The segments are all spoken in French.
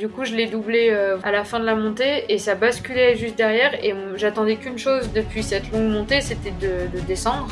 Du coup, je l'ai doublé euh, à la fin de la montée et ça basculait juste derrière. Et j'attendais qu'une chose depuis cette longue montée, c'était de, descendre,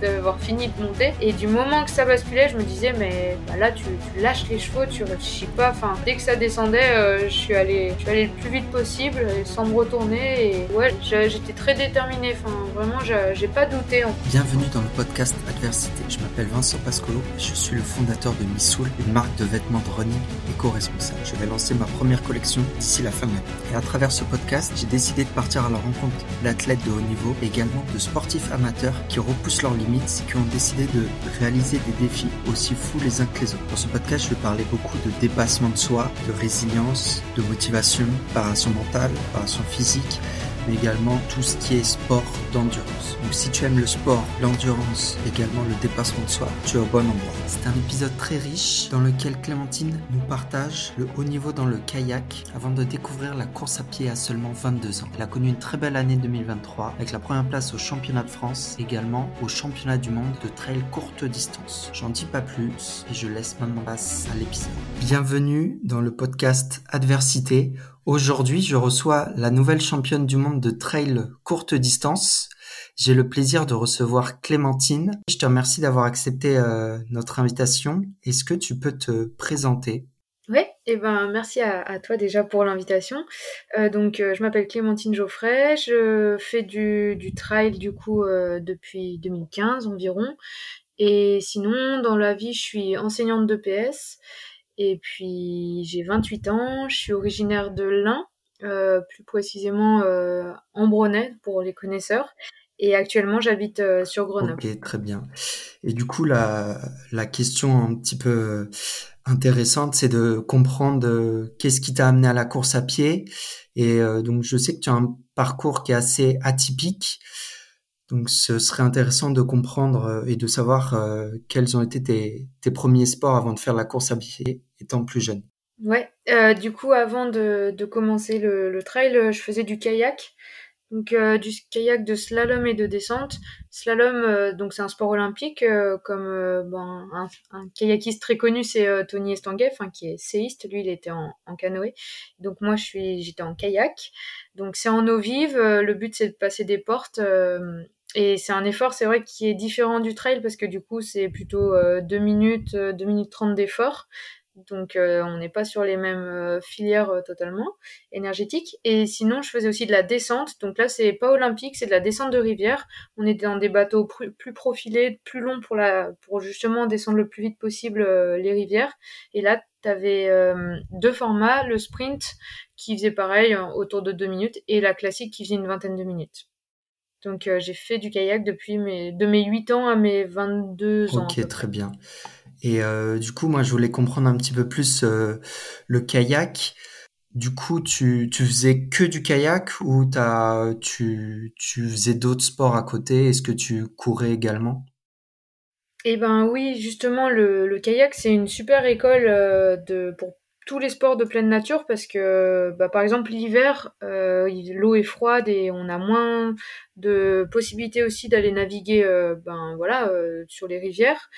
d'avoir fini de monter. Et du moment que ça basculait, je me disais, mais bah là, tu, lâches les chevaux, tu réfléchis pas. Enfin, dès que ça descendait, euh, je suis allée, je suis allée le plus vite possible sans me retourner. Et ouais, j'étais très déterminée. Enfin, vraiment, j'ai pas douté. Bienvenue dans le podcast Adversité. Je m'appelle Vincent Pascolo je suis le fondateur de Missoul, une marque de vêtements de running éco-responsable. Je vais lancer ma première collection d'ici la fin de l'année. Et à travers ce podcast, j'ai décidé de partir à la rencontre d'athlètes de haut niveau, et également de sportifs amateurs qui repoussent leurs limites et qui ont décidé de réaliser des défis aussi fous les uns que les autres. Dans ce podcast, je vais parler beaucoup de dépassement de soi, de résilience, de motivation, préparation mentale, préparation physique, mais également tout ce qui est sport d'endurance. Donc si tu aimes le sport, l'endurance, également le dépassement de soi, tu es au bon endroit. C'est un épisode très riche dans lequel Clémentine nous partage le haut niveau dans le kayak avant de découvrir la course à pied à seulement 22 ans. Elle a connu une très belle année 2023 avec la première place au championnat de France, également au championnat du monde de trail courte distance. J'en dis pas plus et je laisse maintenant place à l'épisode. Bienvenue dans le podcast Adversité Aujourd'hui, je reçois la nouvelle championne du monde de trail courte distance. J'ai le plaisir de recevoir Clémentine. Je te remercie d'avoir accepté euh, notre invitation. Est-ce que tu peux te présenter? Oui, et eh ben merci à, toi déjà pour l'invitation. Euh, donc euh, je m'appelle Clémentine Geoffrey, je fais du, du trail du coup depuis 2015 environ. Et sinon, dans la vie, je suis enseignante de PS et puis j'ai 28 ans, je suis originaire de l'Ain, euh, plus précisément euh, Bronnet pour les connaisseurs. Et actuellement, j'habite euh, sur Grenoble. Ok, très bien. Et du coup, la, la question un petit peu intéressante, c'est de comprendre qu'est-ce qui t'a amené à la course à pied. Et donc, je sais que tu as un parcours qui est assez atypique. Donc, ce serait intéressant de comprendre euh, et de savoir euh, quels ont été tes, premiers sports avant de faire la course à pied étant plus jeune. Ouais, euh, du coup, avant de, commencer le, trail, je faisais du kayak. Donc, du kayak de slalom et de descente. Slalom, donc c'est un sport olympique, comme un, kayakiste très connu, c'est Tony Estanguet, qui est séiste. Lui, il était en, canoë. Donc, moi, j'étais en kayak. Donc, c'est en eau vive. le but, c'est de passer des portes et c'est un effort, c'est vrai, qui est différent du trail parce que du coup, c'est plutôt euh, 2 minutes, 2 euh, minutes 30 d'effort. Donc, euh, on n'est pas sur les mêmes euh, filières totalement énergétiques. Et sinon, je faisais aussi de la descente. Donc là, c'est pas olympique, c'est de la descente de rivière. On était dans des bateaux plus, profilés, plus longs pour, la, pour justement descendre le plus vite possible les rivières. Et là, tu avais deux formats, le sprint qui faisait pareil, autour de 2 minutes, et la classique qui faisait une vingtaine de minutes. Donc euh, j'ai fait du kayak depuis mes, de mes 8 ans à mes 22 ans. Ok, très bien. Et euh, du coup, moi, je voulais comprendre un petit peu plus euh, le kayak. Du coup, tu, tu faisais que du kayak ou as, tu, tu faisais d'autres sports à côté? Est-ce que tu courais également? Eh ben oui, justement, le, le kayak, c'est une super école de, pour tous les sports de pleine nature parce que bah, par exemple l'hiver euh, l'eau est froide et on a moins de possibilités aussi d'aller naviguer euh, ben voilà euh, sur les rivières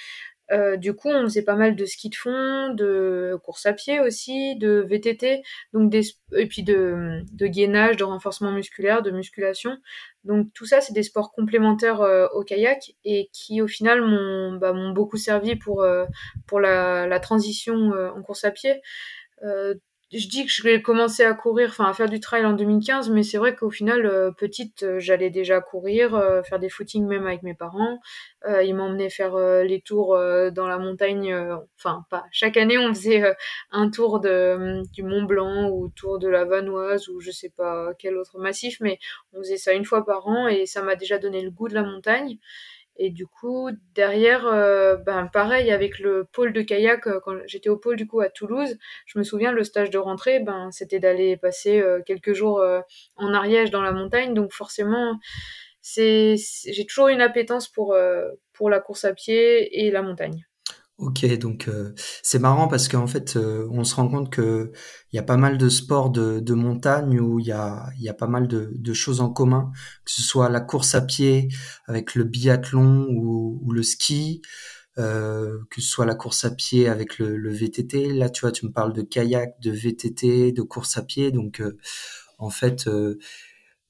euh, du coup, on faisait pas mal de ski de fond, de course à pied aussi, de VTT, donc des et puis de, de gainage, de renforcement musculaire, de musculation. Donc tout ça, c'est des sports complémentaires euh, au kayak et qui au final m'ont bah, beaucoup servi pour pour la, la transition en course à pied je dis que je vais commencer à courir, enfin à faire du trail en 2015, mais c'est vrai qu'au final, euh, petite, euh, j'allais déjà courir, euh, faire des footings même avec mes parents. ils m'emmenaient faire les tours dans la montagne, enfin pas. Chaque année, on faisait un tour du Mont Blanc ou tour de la Vanoise ou je sais pas quel autre massif, mais on faisait ça une fois par an et ça m'a déjà donné le goût de la montagne. Et du coup, derrière, euh, ben pareil avec le pôle de kayak, euh, quand j'étais au pôle du coup à Toulouse, je me souviens le stage de rentrée, ben c'était d'aller passer euh, quelques jours en Ariège dans la montagne, donc forcément, c'est j'ai toujours une appétence pour pour la course à pied et la montagne. Ok, donc euh, c'est marrant parce qu'en fait, euh, on se rend compte que il y a pas mal de sports de, de montagne où il y a, y a pas mal de, de, choses en commun, que ce soit la course à pied avec le biathlon ou, ou le ski, euh, que ce soit la course à pied avec le, le, VTT. Là, tu vois, tu me parles de kayak, de VTT, de course à pied. Donc, euh, en fait, euh,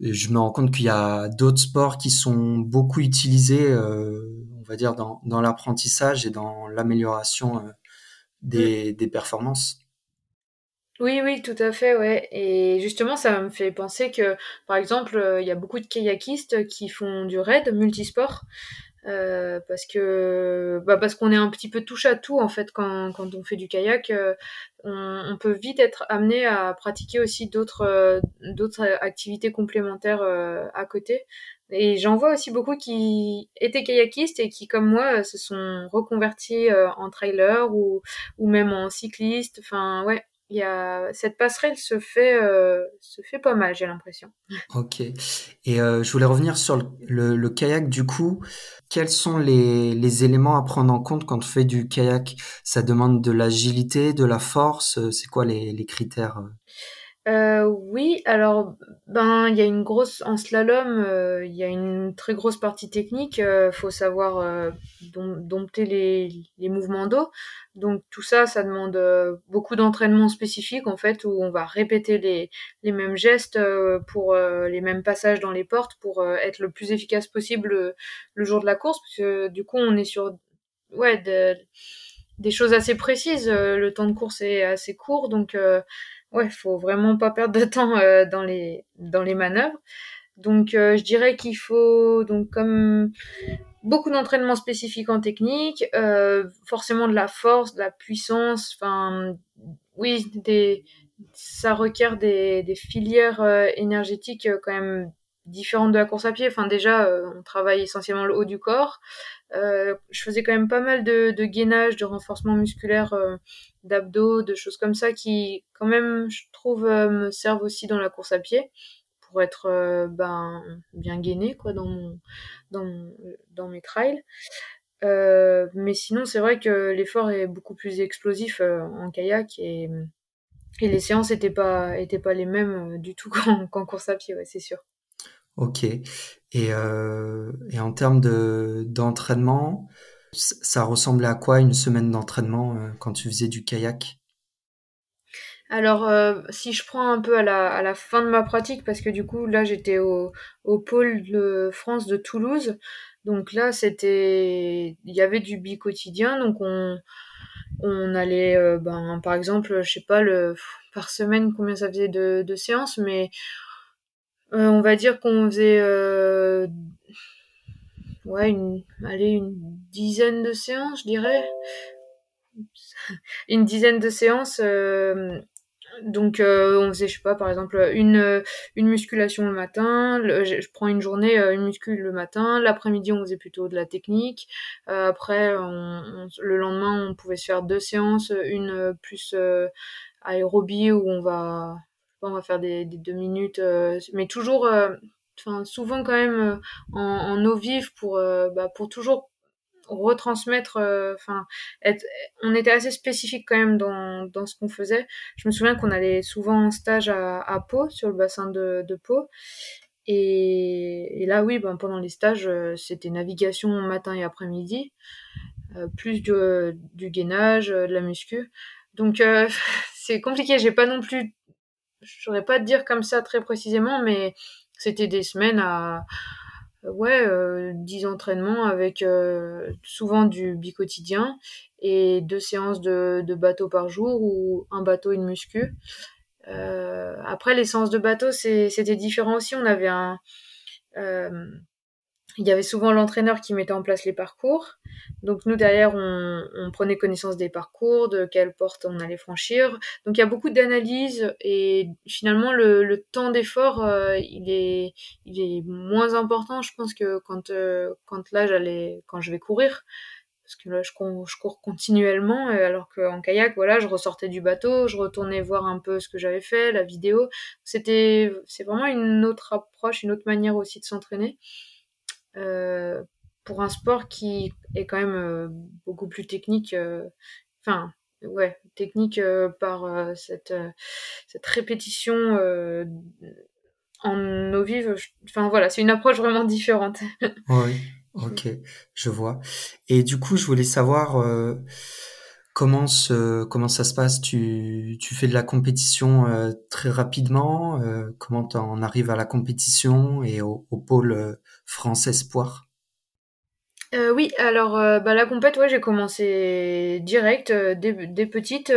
je me rends compte qu'il y a d'autres sports qui sont beaucoup utilisés, on va dire, dans, dans l'apprentissage et dans l'amélioration des, des performances. Oui, oui, tout à fait, ouais. Et justement, ça me fait penser que, par exemple, il y a beaucoup de kayakistes qui font du raid multisport. Euh, parce que bah parce qu'on est un petit peu touche à tout en fait quand, quand on fait du kayak euh, on, on, peut vite être amené à pratiquer aussi d'autres euh, d'autres activités complémentaires à côté et j'en vois aussi beaucoup qui étaient kayakistes et qui comme moi se sont reconvertis en trailer ou ou même en cycliste. Enfin ouais il y a cette passerelle se fait se fait pas mal j'ai l'impression. Ok. Et je voulais revenir sur le, le, le, kayak. Du coup quels sont les, les, éléments à prendre en compte quand on fait du kayak? Ça demande de l'agilité, de la force? Euh, C'est quoi les, les critères euh? euh, oui, alors ben il y a une grosse en slalom, euh, il y a une très grosse partie technique. Euh, faut savoir euh, dompter les, les mouvements d'eau. Donc tout ça, ça demande beaucoup d'entraînement spécifique en fait, où on va répéter les, les mêmes gestes pour les mêmes passages dans les portes pour être le plus efficace possible le, jour de la course, parce que du coup on est sur ouais des choses assez précises. Le temps de course est assez court, donc ouais, faut vraiment pas perdre de temps euh, dans les dans les manœuvres. Donc euh, je dirais qu'il faut donc comme beaucoup d'entraînement spécifique en technique, euh, forcément de la force, de la puissance, enfin oui, des ça requiert des, des filières énergétiques quand même différentes de la course à pied. Enfin déjà, on travaille essentiellement le haut du corps. Euh, je faisais quand même pas mal de, de gainage, de renforcement musculaire, euh, d'abdos, de choses comme ça qui, quand même, je trouve, euh, me servent aussi dans la course à pied pour être ben, bien gainé quoi, dans, mon, dans, dans mes trails. mais sinon, c'est vrai que l'effort est beaucoup plus explosif en kayak et, et les séances n'étaient pas, étaient pas les mêmes du tout qu'en course à pied, c'est sûr. Ok. Et, euh, et en termes de d'entraînement, ça ressemblait à quoi une semaine d'entraînement euh, quand tu faisais du kayak? Alors, euh, si je prends un peu à la, à la fin de ma pratique, parce que du coup, là, j'étais au, au pôle de France de Toulouse. Donc là, c'était, il y avait du bi-quotidien. Donc on, on allait, euh, ben, par exemple, je sais pas, le, par semaine, combien ça faisait de, de séances, mais euh, on va dire qu'on faisait euh, ouais une allez une dizaine de séances je dirais une dizaine de séances euh, donc on faisait je sais pas par exemple une une musculation le matin je, prends une journée une muscule le matin l'après-midi on faisait plutôt de la technique. Après le lendemain on pouvait se faire deux séances une plus aérobie où on va on va faire des, deux minutes, euh, mais toujours, euh, enfin souvent quand même euh, en, en, eau vive pour, bah, pour toujours retransmettre enfin être on était assez spécifique quand même dans, dans ce qu'on faisait. Je me souviens qu'on allait souvent en stage à, Pau sur le bassin de, Pau. Et, là oui ben, pendant les stages c'était navigation matin et après-midi plus du, du gainage de la muscu. Donc c'est compliqué. J'ai pas non plus je saurais pas te dire comme ça très précisément, mais c'était des semaines à ouais euh, 10 entraînements avec euh, souvent du bi-quotidien et deux séances de, de bateau par jour ou un bateau une muscu. Euh, après les séances de bateau c'était différent aussi. On avait un euh, il y avait souvent l'entraîneur qui mettait en place les parcours. Donc nous derrière, on, on, prenait connaissance des parcours, de quelle porte on allait franchir. Donc il y a beaucoup d'analyses et finalement le, le temps d'effort, euh, il est il est moins important, je pense que quand euh, quand là j'allais quand je vais courir parce que là je cours, je cours continuellement alors qu'en kayak voilà je ressortais du bateau je retournais voir un peu ce que j'avais fait la vidéo c'était c'est vraiment une autre approche une autre manière aussi de s'entraîner euh, pour un sport qui est quand même euh, beaucoup plus technique. Euh, enfin, ouais, technique par cette, cette répétition en eau vive. Enfin voilà, c'est une approche vraiment différente. oui. Ok, je vois. Et du coup, je voulais savoir comment ça se passe? Tu, tu fais de la compétition euh, très rapidement. euh, comment t'en arrives à la compétition et au, pôle euh, France Espoir? Oui, alors bah, la compète, ouais, j'ai commencé direct, dès, dès petite.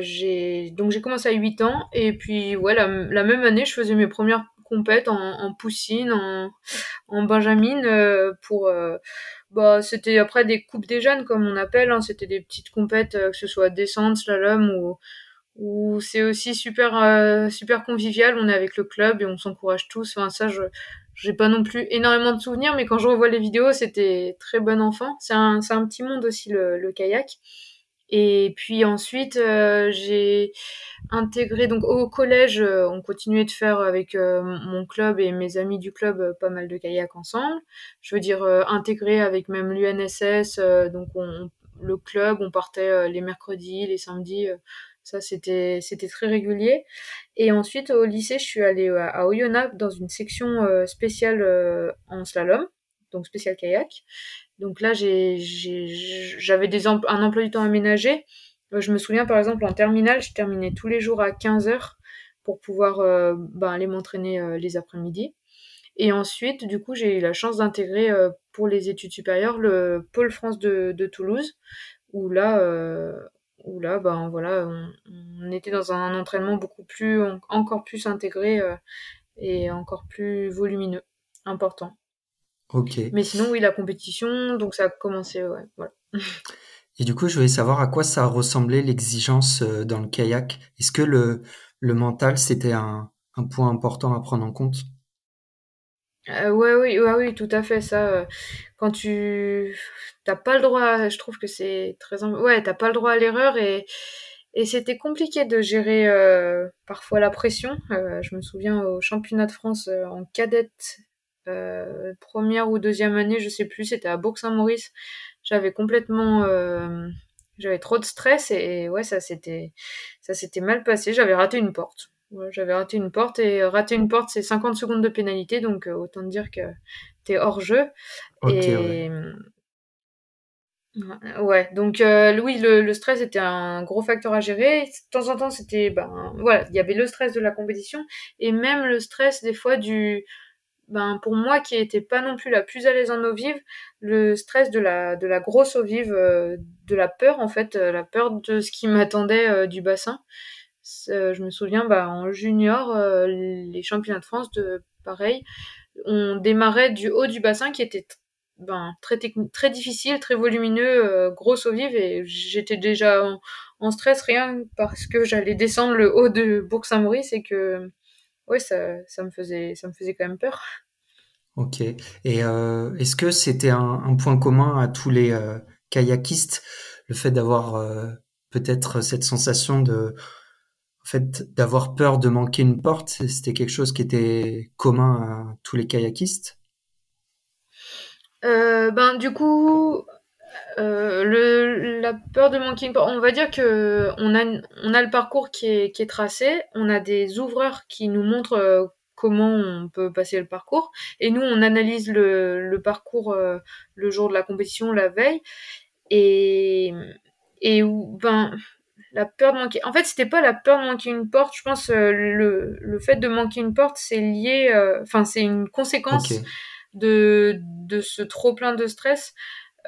j'ai donc j'ai commencé à 8 ans et puis ouais, la, même année, je faisais mes premières compètes en, en poussine, en, en benjamine euh, pour bah c'était après des coupes des jeunes comme on appelle, hein, c'était des petites compètes euh, que ce soit descente, slalom ou ou c'est aussi super euh, super convivial. On est avec le club et on s'encourage tous. Enfin ça, je j'ai pas non plus énormément de souvenirs, mais quand je revois les vidéos, c'était très bon enfant. C'est un c'est un petit monde aussi le, le kayak. Et puis ensuite, euh, j'ai intégré donc au collège, euh, on continuait de faire avec euh, mon club et mes amis du club pas mal de kayak ensemble. Je veux dire intégré avec même l'UNSS, donc on, le club, on partait les mercredis, les samedis. ça c'était c'était très régulier. Et ensuite au lycée, je suis allée à, à Oyonnax dans une section spéciale en slalom, donc spécial kayak. Donc là, j'avais un emploi du temps aménagé. Euh, Je me souviens par exemple en terminale, je terminais tous les jours à 15 heures pour pouvoir euh, ben, aller m'entraîner euh, les après-midi. Et ensuite, du coup, j'ai eu la chance d'intégrer pour les études supérieures le Pôle France de, Toulouse, où là, où là, ben voilà, on, était dans un entraînement beaucoup plus, en- encore plus intégré et encore plus volumineux, important. Ok. Mais sinon, oui, la compétition, donc ça a commencé, ouais, voilà. Et du coup, je voulais savoir à quoi ça ressemblait l'exigence euh, dans le kayak. Est-ce que le, le mental, c'était un, un point important à prendre en compte? Euh, ouais, oui, ouais, oui, tout à fait, ça. euh, quand tu t'as pas le droit, à- je trouve que c'est très, ouais, t'as pas le droit à l'erreur et et c'était compliqué de gérer euh, parfois la pression. Je me souviens au championnat de France en cadette, première ou deuxième année, je sais plus, c'était à Bourg-Saint-Maurice. J'avais complètement, euh, j'avais trop de stress et, et ouais, ça s'était, ça s'était mal passé. J'avais raté une porte. Ouais, j'avais raté une porte et rater une porte, c'est 50 secondes de pénalité, donc euh, autant dire que t'es hors jeu. Ok, ouais. Et ouais, donc euh, oui, le, le stress était un gros facteur à gérer. De temps en temps, c'était ben voilà, il y avait le stress de la compétition et même le stress des fois du ben pour moi qui était pas non plus la plus à l'aise en eau vive, le stress de la de la grosse eau vive, euh, de la peur en fait, euh, la peur de ce qui m'attendait euh, du bassin. C'est- Je me souviens, bah, en junior, euh, les championnats de France, de pareil, on démarrait du haut du bassin qui était ben, très, très difficile, très volumineux, euh, grosse eau vive, et j'étais déjà en, en stress rien parce que j'allais descendre le haut de Bourg-Saint-Maurice et que ouais, ça, ça me faisait, ça me faisait quand même peur. Ok. Et euh, est-ce que c'était un, un point commun à tous les euh, kayakistes, le fait d'avoir euh, peut-être cette sensation de, en fait, d'avoir peur de manquer une porte, c'était quelque chose qui était commun à tous les kayakistes? Ben du coup, Euh, le, la peur de manquer une porte, on va dire que on a, on a le parcours qui est, qui est tracé, on a des ouvreurs qui nous montrent euh, comment on peut passer le parcours, et nous on analyse le, le parcours euh, le jour de la compétition, la veille, et, et ben, la peur de manquer. En fait, c'était pas la peur de manquer une porte. Je pense le, le fait de manquer une porte, c'est lié. Enfin, c'est une conséquence de de ce trop plein de stress.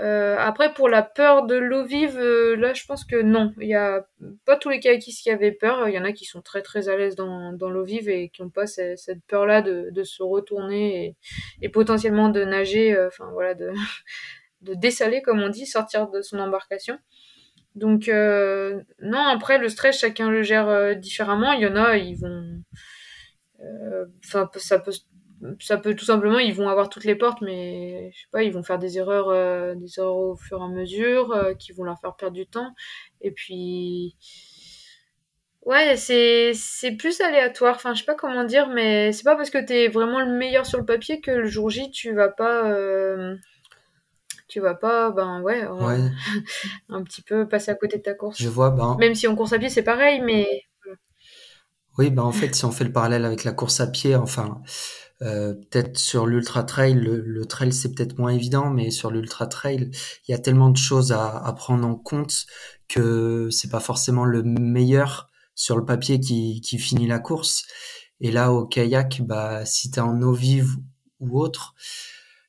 Euh, après, pour la peur de l'eau vive, euh, là, je pense que non. Il y a pas tous les kayakistes qui avaient peur. Il y en a qui sont très très à l'aise dans, l'eau vive et qui n'ont pas ce- cette peur-là de, se retourner et, potentiellement de nager, euh, enfin voilà, de, de dessaler, comme on dit, sortir de son embarcation. Donc, non, après, le stress, chacun le gère différemment. Il y en a, ils vont. Enfin, ça peut ça peut tout simplement, ils vont avoir toutes les portes, mais je sais pas, ils vont faire des erreurs, euh, des erreurs au fur et à mesure, euh, qui vont leur faire perdre du temps. Et puis, ouais, c'est c'est plus aléatoire. Enfin, je sais pas comment dire, mais c'est pas parce que t'es vraiment le meilleur sur le papier que le jour J, tu vas pas, euh, tu vas pas, ben ouais, Ouais, un petit peu passer à côté de ta je course. vois. Ben, Même si en course à pied, c'est pareil, mais oui, ben en fait, si on fait le parallèle avec la course à pied, enfin, Euh, peut-être sur l'ultra trail, le, trail c'est peut-être moins évident, mais sur l'ultra trail, il y a tellement de choses à, à prendre en compte que c'est pas forcément le meilleur sur le papier qui, qui finit la course. Et là, au kayak, bah, si tu es en eau vive ou autre,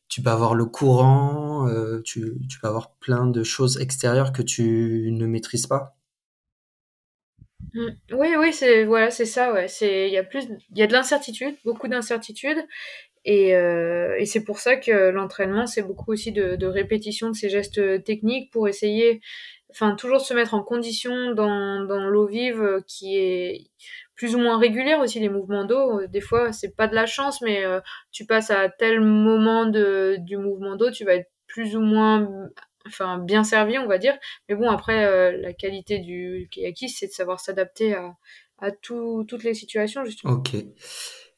tu peux avoir le courant, euh, tu, tu peux avoir plein de choses extérieures que tu ne maîtrises pas. Mmh. Oui, oui, c'est voilà, c'est ça, ouais. C'est il y a plus, il y a de l'incertitude, beaucoup d'incertitude, et, euh, et c'est pour ça que l'entraînement, c'est beaucoup aussi de, de répétition de ces gestes techniques pour essayer, enfin toujours se mettre en condition dans, dans l'eau vive euh, qui est plus ou moins régulière aussi les mouvements d'eau. Des fois, c'est pas de la chance, mais euh, tu passes à tel moment de, du mouvement d'eau, tu vas être plus ou moins enfin bien servi, on va dire. Mais bon, après, euh, la qualité du kayakiste, c'est de savoir s'adapter à, à tout, toutes les situations, justement. Ok.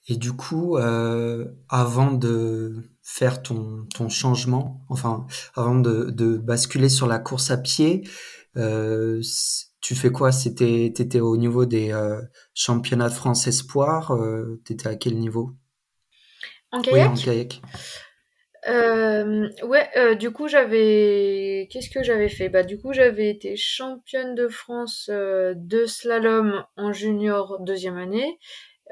Et du coup, euh, avant de faire ton, ton changement, enfin, avant de, de basculer sur la course à pied, euh, tu fais quoi? C'était, t'étais au niveau des championnats de France espoir. T'étais à quel niveau? En kayak. Oui, en kayak. Euh, ouais, euh, du coup j'avais, qu'est-ce que j'avais fait? Bah du coup j'avais été championne de France euh, de slalom en junior deuxième année.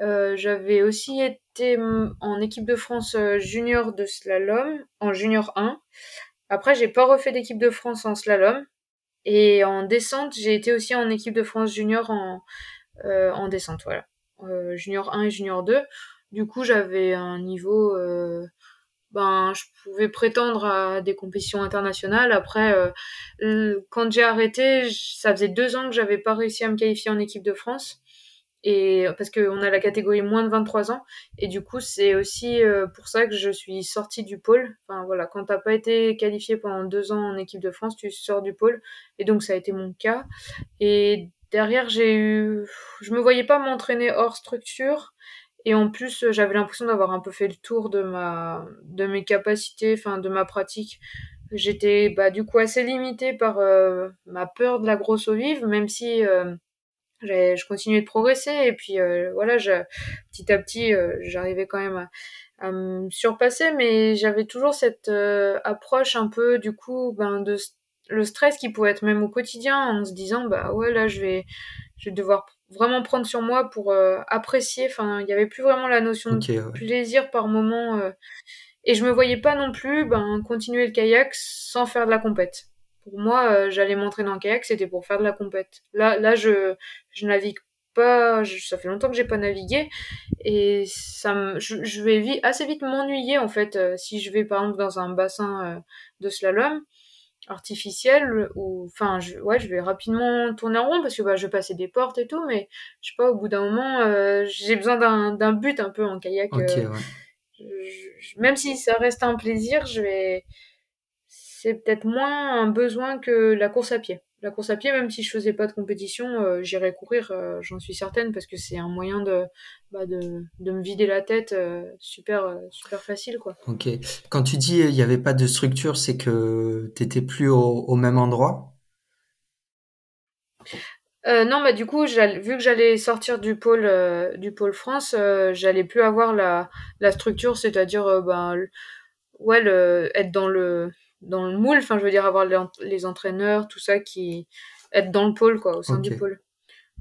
Euh, j'avais aussi été en équipe de France junior de slalom en junior 1. Après j'ai pas refait d'équipe de France en slalom et en descente j'ai été aussi en équipe de France junior en en descente, voilà. junior 1 et junior 2. Du coup j'avais un niveau ben je pouvais prétendre à des compétitions internationales. Après, euh, quand j'ai arrêté, ça faisait deux ans que j'avais pas réussi à me qualifier en équipe de France. Et parce qu'on a la catégorie moins de 23 ans, et du coup c'est aussi euh, pour ça que je suis sortie du pôle. Enfin voilà, quand t'as pas été qualifié pendant deux ans en équipe de France, tu sors du pôle, et donc ça a été mon cas. Et derrière j'ai eu, je me voyais pas m'entraîner hors structure, et en plus, j'avais l'impression d'avoir un peu fait le tour de ma, de mes capacités, enfin de ma pratique. J'étais bah du coup assez limitée par euh, ma peur de la grosse eau vive, même si euh, je continuais de progresser et puis euh, voilà, petit à petit, euh, j'arrivais quand même à, me surpasser, mais j'avais toujours cette euh, approche un peu du coup ben de le stress qui pouvait être même au quotidien en se disant bah ouais là je vais je vais devoir vraiment prendre sur moi pour euh, apprécier. Enfin, il n'y avait plus vraiment la notion okay, de ouais. plaisir par moment. Euh, et je me voyais pas non plus ben, continuer le kayak sans faire de la compète. Pour moi, euh, j'allais m'entraîner en kayak, c'était pour faire de la compète. Là, là je, je navigue pas, je, ça fait longtemps que j'ai pas navigué et ça me, je, je vais vite, assez vite m'ennuyer en fait si je vais par exemple dans un bassin de slalom artificielle ou enfin je, ouais je vais rapidement tourner en rond parce que bah, je vais passer des portes et tout mais je sais pas au bout d'un moment euh, j'ai besoin d'un d'un but un peu en kayak okay, euh, ouais. je, je, même si ça reste un plaisir je vais c'est peut-être moins un besoin que la course à pied la course à pied, même si je faisais pas de compétition, euh, j'irais courir, euh, j'en suis certaine, parce que c'est un moyen de, bah, de, de, me vider la tête euh, super, super facile, quoi. Ok. Quand tu dis il n'y avait pas de structure, c'est que tu n'étais plus au, au, même endroit? Non, bah du coup, vu que j'allais sortir du pôle du pôle France, j'allais plus avoir la, la structure, c'est-à-dire ben ouais, le, être dans le dans le moule, enfin je veux dire avoir les, entraîneurs, tout ça qui être dans le pôle quoi, au sein okay. du pôle.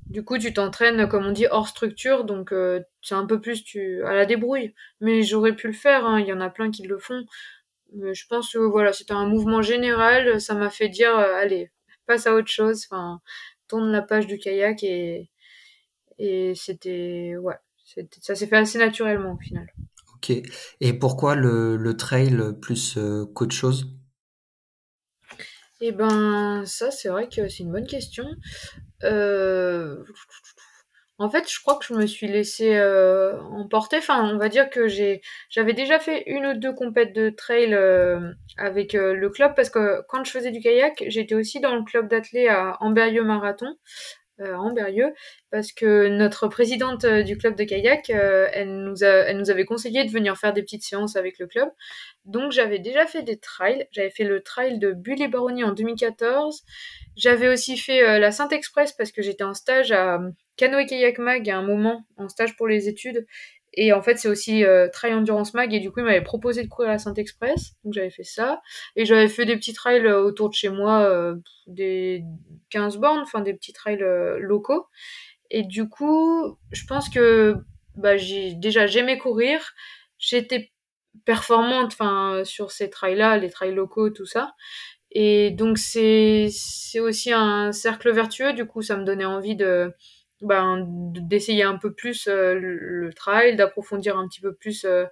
Du coup, tu t'entraînes comme on dit hors structure, donc euh, c'est un peu plus tu à la débrouille. Mais j'aurais pu le faire, hein, il y en a plein qui le font. Mais je pense que voilà, c'était un mouvement général, ça m'a fait dire euh, allez, passe à autre chose, enfin tourne la page du kayak et et c'était ouais, ça s'est fait assez naturellement au final. Ok. Et pourquoi le, le trail plus euh, qu'autre chose? Eh ben, ça, c'est vrai que c'est une bonne question. Euh... En fait, je crois que je me suis laissée euh, emporter. Enfin, on va dire que j'ai, j'avais déjà fait une ou deux compètes de trail euh, avec le club parce que quand je faisais du kayak, j'étais aussi dans le club d'athlètes à Amberieux Marathon euh, à Amberieux parce que notre présidente euh, du club de kayak, euh, elle, nous a, elle nous avait conseillé de venir faire des petites séances avec le club. Donc j'avais déjà fait des trails. J'avais fait le trail de Bulle Baronnie en 2014. J'avais aussi fait la Sainte Express parce que j'étais en stage à Canoë Kayak Mag à un moment, en stage pour les études. Et en fait, c'est aussi euh, Trail Endurance Mag. Et du coup, il m'avait proposé de courir à Saint-Express. Donc, j'avais fait ça. Et j'avais fait des petits trails euh, autour de chez moi, euh, des 15 bornes, enfin, des petits trails euh, locaux. Et du coup, je pense que bah, j'ai déjà j'aimais courir. J'étais performante enfin sur ces trails-là, les trails locaux, tout ça. Et donc c'est aussi un cercle vertueux. Du coup, ça me donnait envie de ben, d'essayer un peu plus euh, le, trail, d'approfondir un petit peu plus euh,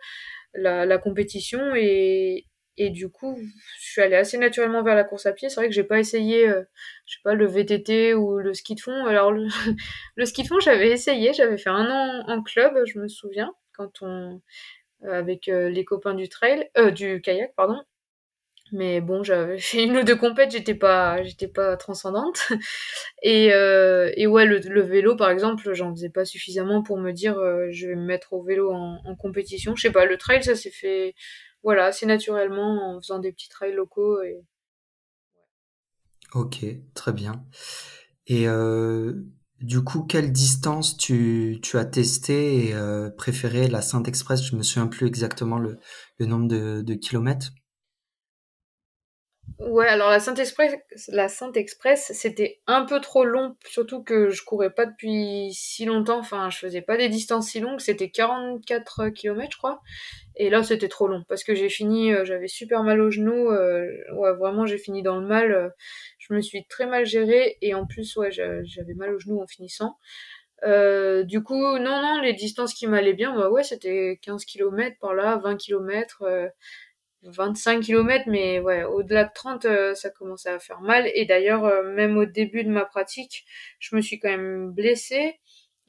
la, compétition et, et du coup, je suis allée assez naturellement vers la course à pied. C'est vrai que j'ai pas essayé, euh, je sais pas, le VTT ou le ski de fond. Alors le, le ski de fond, j'avais essayé, j'avais fait un an en club, je me souviens, quand on avec les copains du trail, euh, du kayak, pardon. Mais bon, j'avais fait une ou deux compètes, j'étais pas, j'étais pas transcendante. Et, euh, et ouais, le, vélo, par exemple, j'en faisais pas suffisamment pour me dire, euh, je vais me mettre au vélo en, compétition. Je sais pas, le trail, ça s'est fait, voilà, assez naturellement en faisant des petits trails locaux. Et... Ok, très bien. Et euh, du coup, quelle distance tu, tu as testé et préféré? La Saint-Express Je me souviens plus exactement le, nombre de kilomètres. Ouais, alors la Saint-Express, la Saint-Express, c'était un peu trop long, surtout que je courais pas depuis si longtemps, enfin, je faisais pas des distances si longues, c'était 44 km, je crois. Et là, c'était trop long, parce que j'ai fini, euh, j'avais super mal au genou, euh, ouais, vraiment, j'ai fini dans le mal, euh, je me suis très mal gérée, et en plus, ouais, j'avais mal au genou en finissant. Euh, du coup, non, non, les distances qui m'allaient bien, bah ouais, c'était 15 km par là, 20 km, 25 km, mais ouais, au-delà de 30, euh, ça commençait à faire mal. Et d'ailleurs, euh, même au début de ma pratique, je me suis quand même blessée.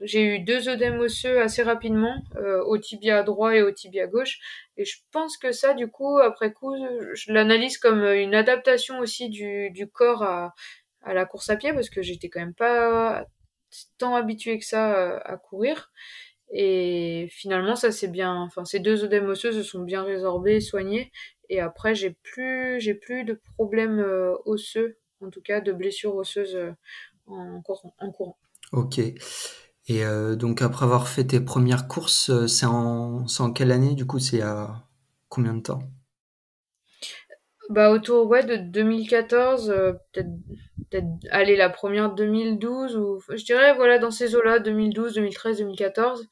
J'ai eu deux œdèmes osseux assez rapidement, euh, au tibia droit et au tibia gauche. Et je pense que ça, du coup, après coup, je l'analyse comme une adaptation aussi du, corps à, à la course à pied, parce que j'étais quand même pas tant habituée que ça à courir. Et finalement, ça c'est bien, enfin, ces deux œdèmes osseux se sont bien résorbés, soignés. Et après, j'ai plus, j'ai plus de problèmes euh, osseux, en tout cas de blessures osseuses euh, en, courant. Ok. Et euh, donc après avoir fait tes premières courses, c'est en, en quelle année du coup? C'est à combien de temps? Bah autour ouais de 2014, euh, peut-être peut-être aller la première 2012 ou je dirais voilà dans ces eaux-là 2012, 2013, 2014.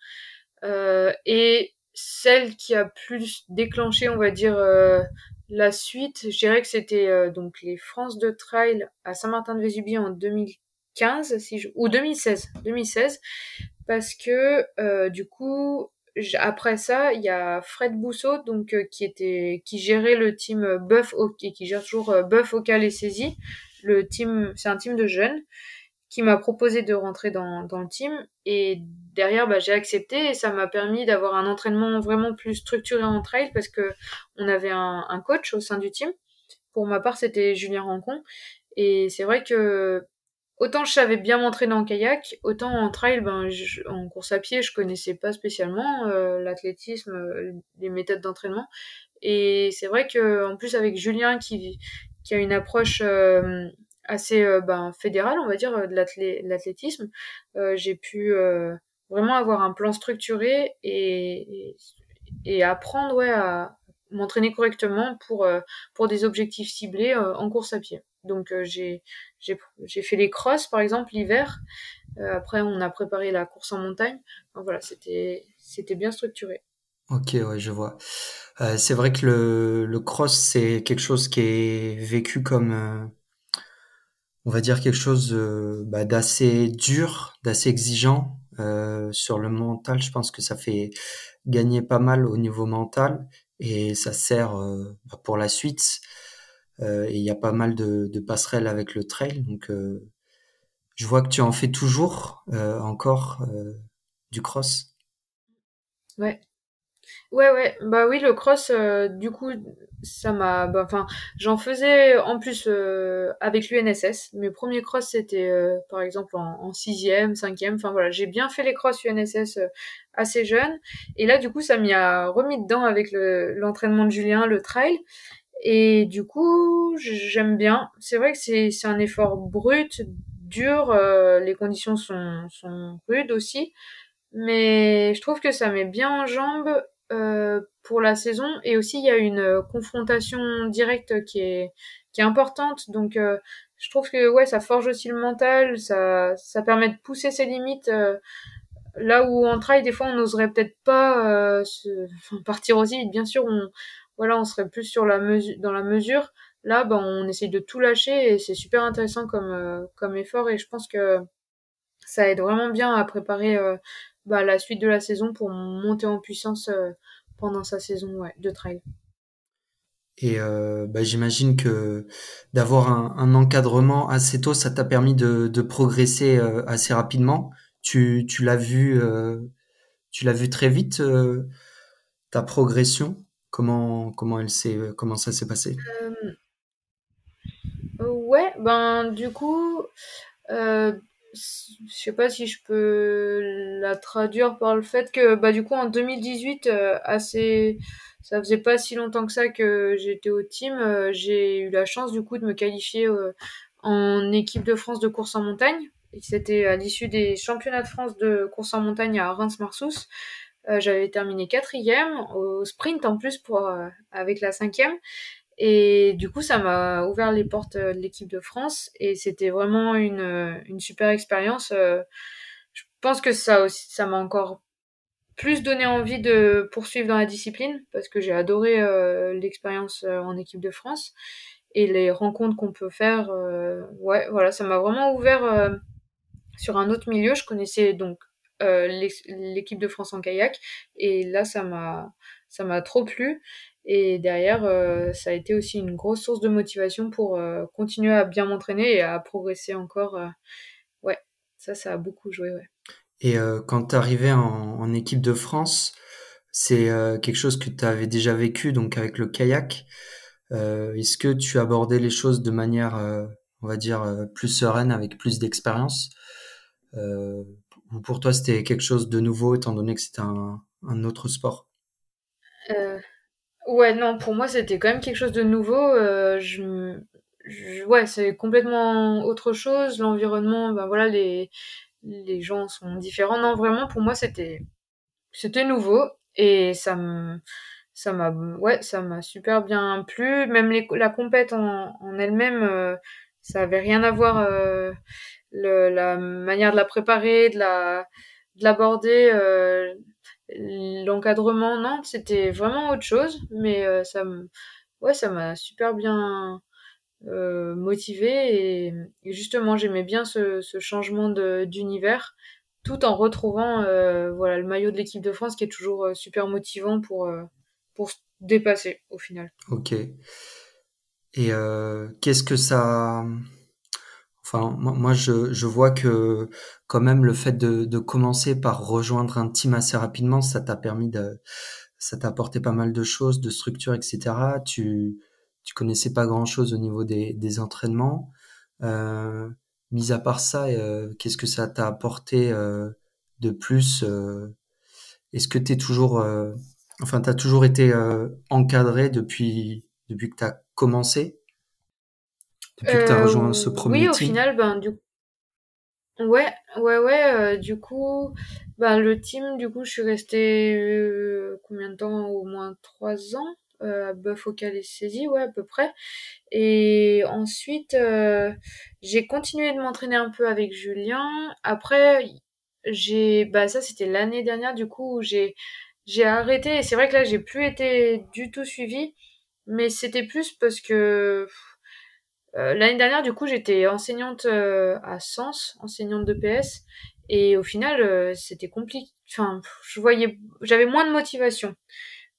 Euh, et celle qui a plus déclenché, on va dire, euh, la suite, je dirais que c'était euh, donc les France de Trail à Saint-Martin-de-Vésubie en 2015 si je... ou 2016, 2016, parce que euh, du coup après ça, il y a Fred Bousseau, donc euh, qui était, qui gérait le team Buff et qui gère toujours euh, Buff Vocal et Saisie. Le team, c'est un team de jeunes qui m'a proposé de rentrer dans, dans le team et derrière bah, j'ai accepté et ça m'a permis d'avoir un entraînement vraiment plus structuré en trail parce que on avait un, un coach au sein du team. Pour ma part, c'était Julien Rancon et c'est vrai que autant je savais bien m'entraîner en kayak, autant en trail, ben, en course à pied, je connaissais pas spécialement euh, l'athlétisme, euh, les méthodes d'entraînement. Et c'est vrai que en plus avec Julien qui, qui a une approche euh, assez euh, ben, fédérale, on va dire, de l'athlétisme, j'ai pu vraiment avoir un plan structuré et, et, et apprendre ouais, à m'entraîner correctement pour, pour des objectifs ciblés en course à pied. Donc euh, j'ai fait les crosses par exemple l'hiver. Euh, après on a préparé la course en montagne. Donc, voilà, c'était c'était bien structuré. Ok, ouais, je vois. Euh, c'est vrai que le, le cross, c'est quelque chose qui est vécu comme, on va dire, quelque chose bah, d'assez dur, d'assez exigeant. Sur le mental, je pense que ça fait gagner pas mal au niveau mental et ça sert pour la suite. Euh, et il y a pas mal de, passerelles avec le trail. Donc, euh, je vois que tu en fais toujours euh, encore du cross. Ouais. Ouais, ouais, bah oui, le cross, du coup, ça m'a, bah, enfin, j'en faisais en plus avec l'UNSS. Mes premiers cross, c'était par exemple en, en sixième, cinquième. Enfin voilà, j'ai bien fait les cross UNSS assez jeune. Et là, du coup, ça m'y a remis dedans avec l'entraînement de Julien, le trail. Et du coup, j'aime bien. C'est vrai que c'est un effort brut, dur. les conditions sont sont rudes aussi mais je trouve que ça met bien en jambes euh, pour la saison. Et aussi, il y a une euh, confrontation directe qui est, qui est importante. Donc, euh, je trouve que ouais, ça forge aussi le mental, ça, ça permet de pousser ses limites. là où en trail, des fois, on n'oserait peut-être pas se... enfin, partir aussi vite. Bien sûr, on, voilà, on serait plus sur la mesure, dans la mesure. Là, ben, on essaye de tout lâcher et c'est super intéressant comme, comme effort. Et je pense que ça aide vraiment bien à préparer bah, la suite de la saison pour monter en puissance euh, pendant sa saison ouais, de trail. Et euh, bah, j'imagine que d'avoir un, encadrement assez tôt, ça t'a permis de, de progresser euh, assez rapidement. Tu, tu l'as vu, euh, tu l'as vu très vite ta progression? Comment comment elle s'est comment ça s'est passé? Ouais, ben du coup, je sais pas si je peux la traduire par le fait que bah du coup en 2018 euh, assez ça faisait pas si longtemps que ça que j'étais au team euh, j'ai eu la chance du coup de me qualifier euh, en équipe de France de course en montagne. C'était à l'issue des championnats de France de course en montagne à Reims-Marsous j'avais terminé quatrième au sprint en plus pour avec la cinquième et du coup, ça m'a ouvert les portes de l'équipe de France et c'était vraiment une, une super expérience. Euh, je pense que ça aussi, ça m'a encore plus donné envie de poursuivre dans la discipline parce que j'ai adoré euh, l'expérience euh, en équipe de France et les rencontres qu'on peut faire. ouais, voilà, ça m'a vraiment ouvert sur un autre milieu. Je connaissais donc l'équipe de France en kayak et là, ça m'a ça m'a trop plu et derrière, euh, ça a été aussi une grosse source de motivation pour euh, continuer à bien m'entraîner et à progresser encore. Euh. ouais, ça, ça a beaucoup joué. Et quand tu arrivé en, en, équipe de France, c'est quelque chose que tu avais déjà vécu, donc avec le kayak. Est-ce que tu abordais les choses de manière, on va dire, plus sereine, avec plus d'expérience? Ou pour toi, c'était quelque chose de nouveau, étant donné que c'était un, autre sport? Ouais, non, pour moi, c'était quand même quelque chose de nouveau. Euh, ouais, c'est complètement autre chose. L'environnement, ben voilà, les, gens sont différents. Non, vraiment, pour moi, c'était, nouveau et ça m'a, ouais, ça m'a super bien plu. Même la compète en, elle-même, euh, ça avait rien à voir. Euh, le, la manière de la préparer, de la, de l'aborder. Euh, L'encadrement, non, c'était vraiment autre chose, mais euh, ça m'a super bien euh, motivé et, justement j'aimais bien ce, ce changement d'univers, tout en retrouvant voilà le maillot de l'équipe de France qui est toujours super motivant pour pour se dépasser au final. Ok. Et qu'est-ce que ça Enfin, moi, je, je vois que quand même le fait de, de commencer par rejoindre un team assez rapidement, ça t'a permis de, ça t'a apporté pas mal de choses, de structure, etc. Tu, tu connaissais pas grand-chose au niveau des, des entraînements. Euh, mis à part ça, euh, qu'est-ce que ça t'a apporté euh, de plus euh, Est-ce que t'es toujours, euh, enfin, t'as toujours été encadré depuis depuis que t'as commencé? Depuis que tu as Euh, rejoint ce premier oui, au team final, ben du ouais, ouais, ouais, euh, du coup, ben le team, du coup, je suis restée euh, combien de temps? Au moins trois ans euh, à Bœuf au et Saisie, ouais, à peu près. Et ensuite, euh, j'ai continué de m'entraîner un peu avec Julien. Après, j'ai, bah ça c'était l'année dernière, du coup, où j'ai j'ai arrêté. Et c'est vrai que là, j'ai plus été du tout suivie, mais c'était plus parce que l'année dernière, du coup, j'étais enseignante euh, à Sens, enseignante de PS, et au final, euh, c'était compliqué. Enfin, je voyais, j'avais moins de motivation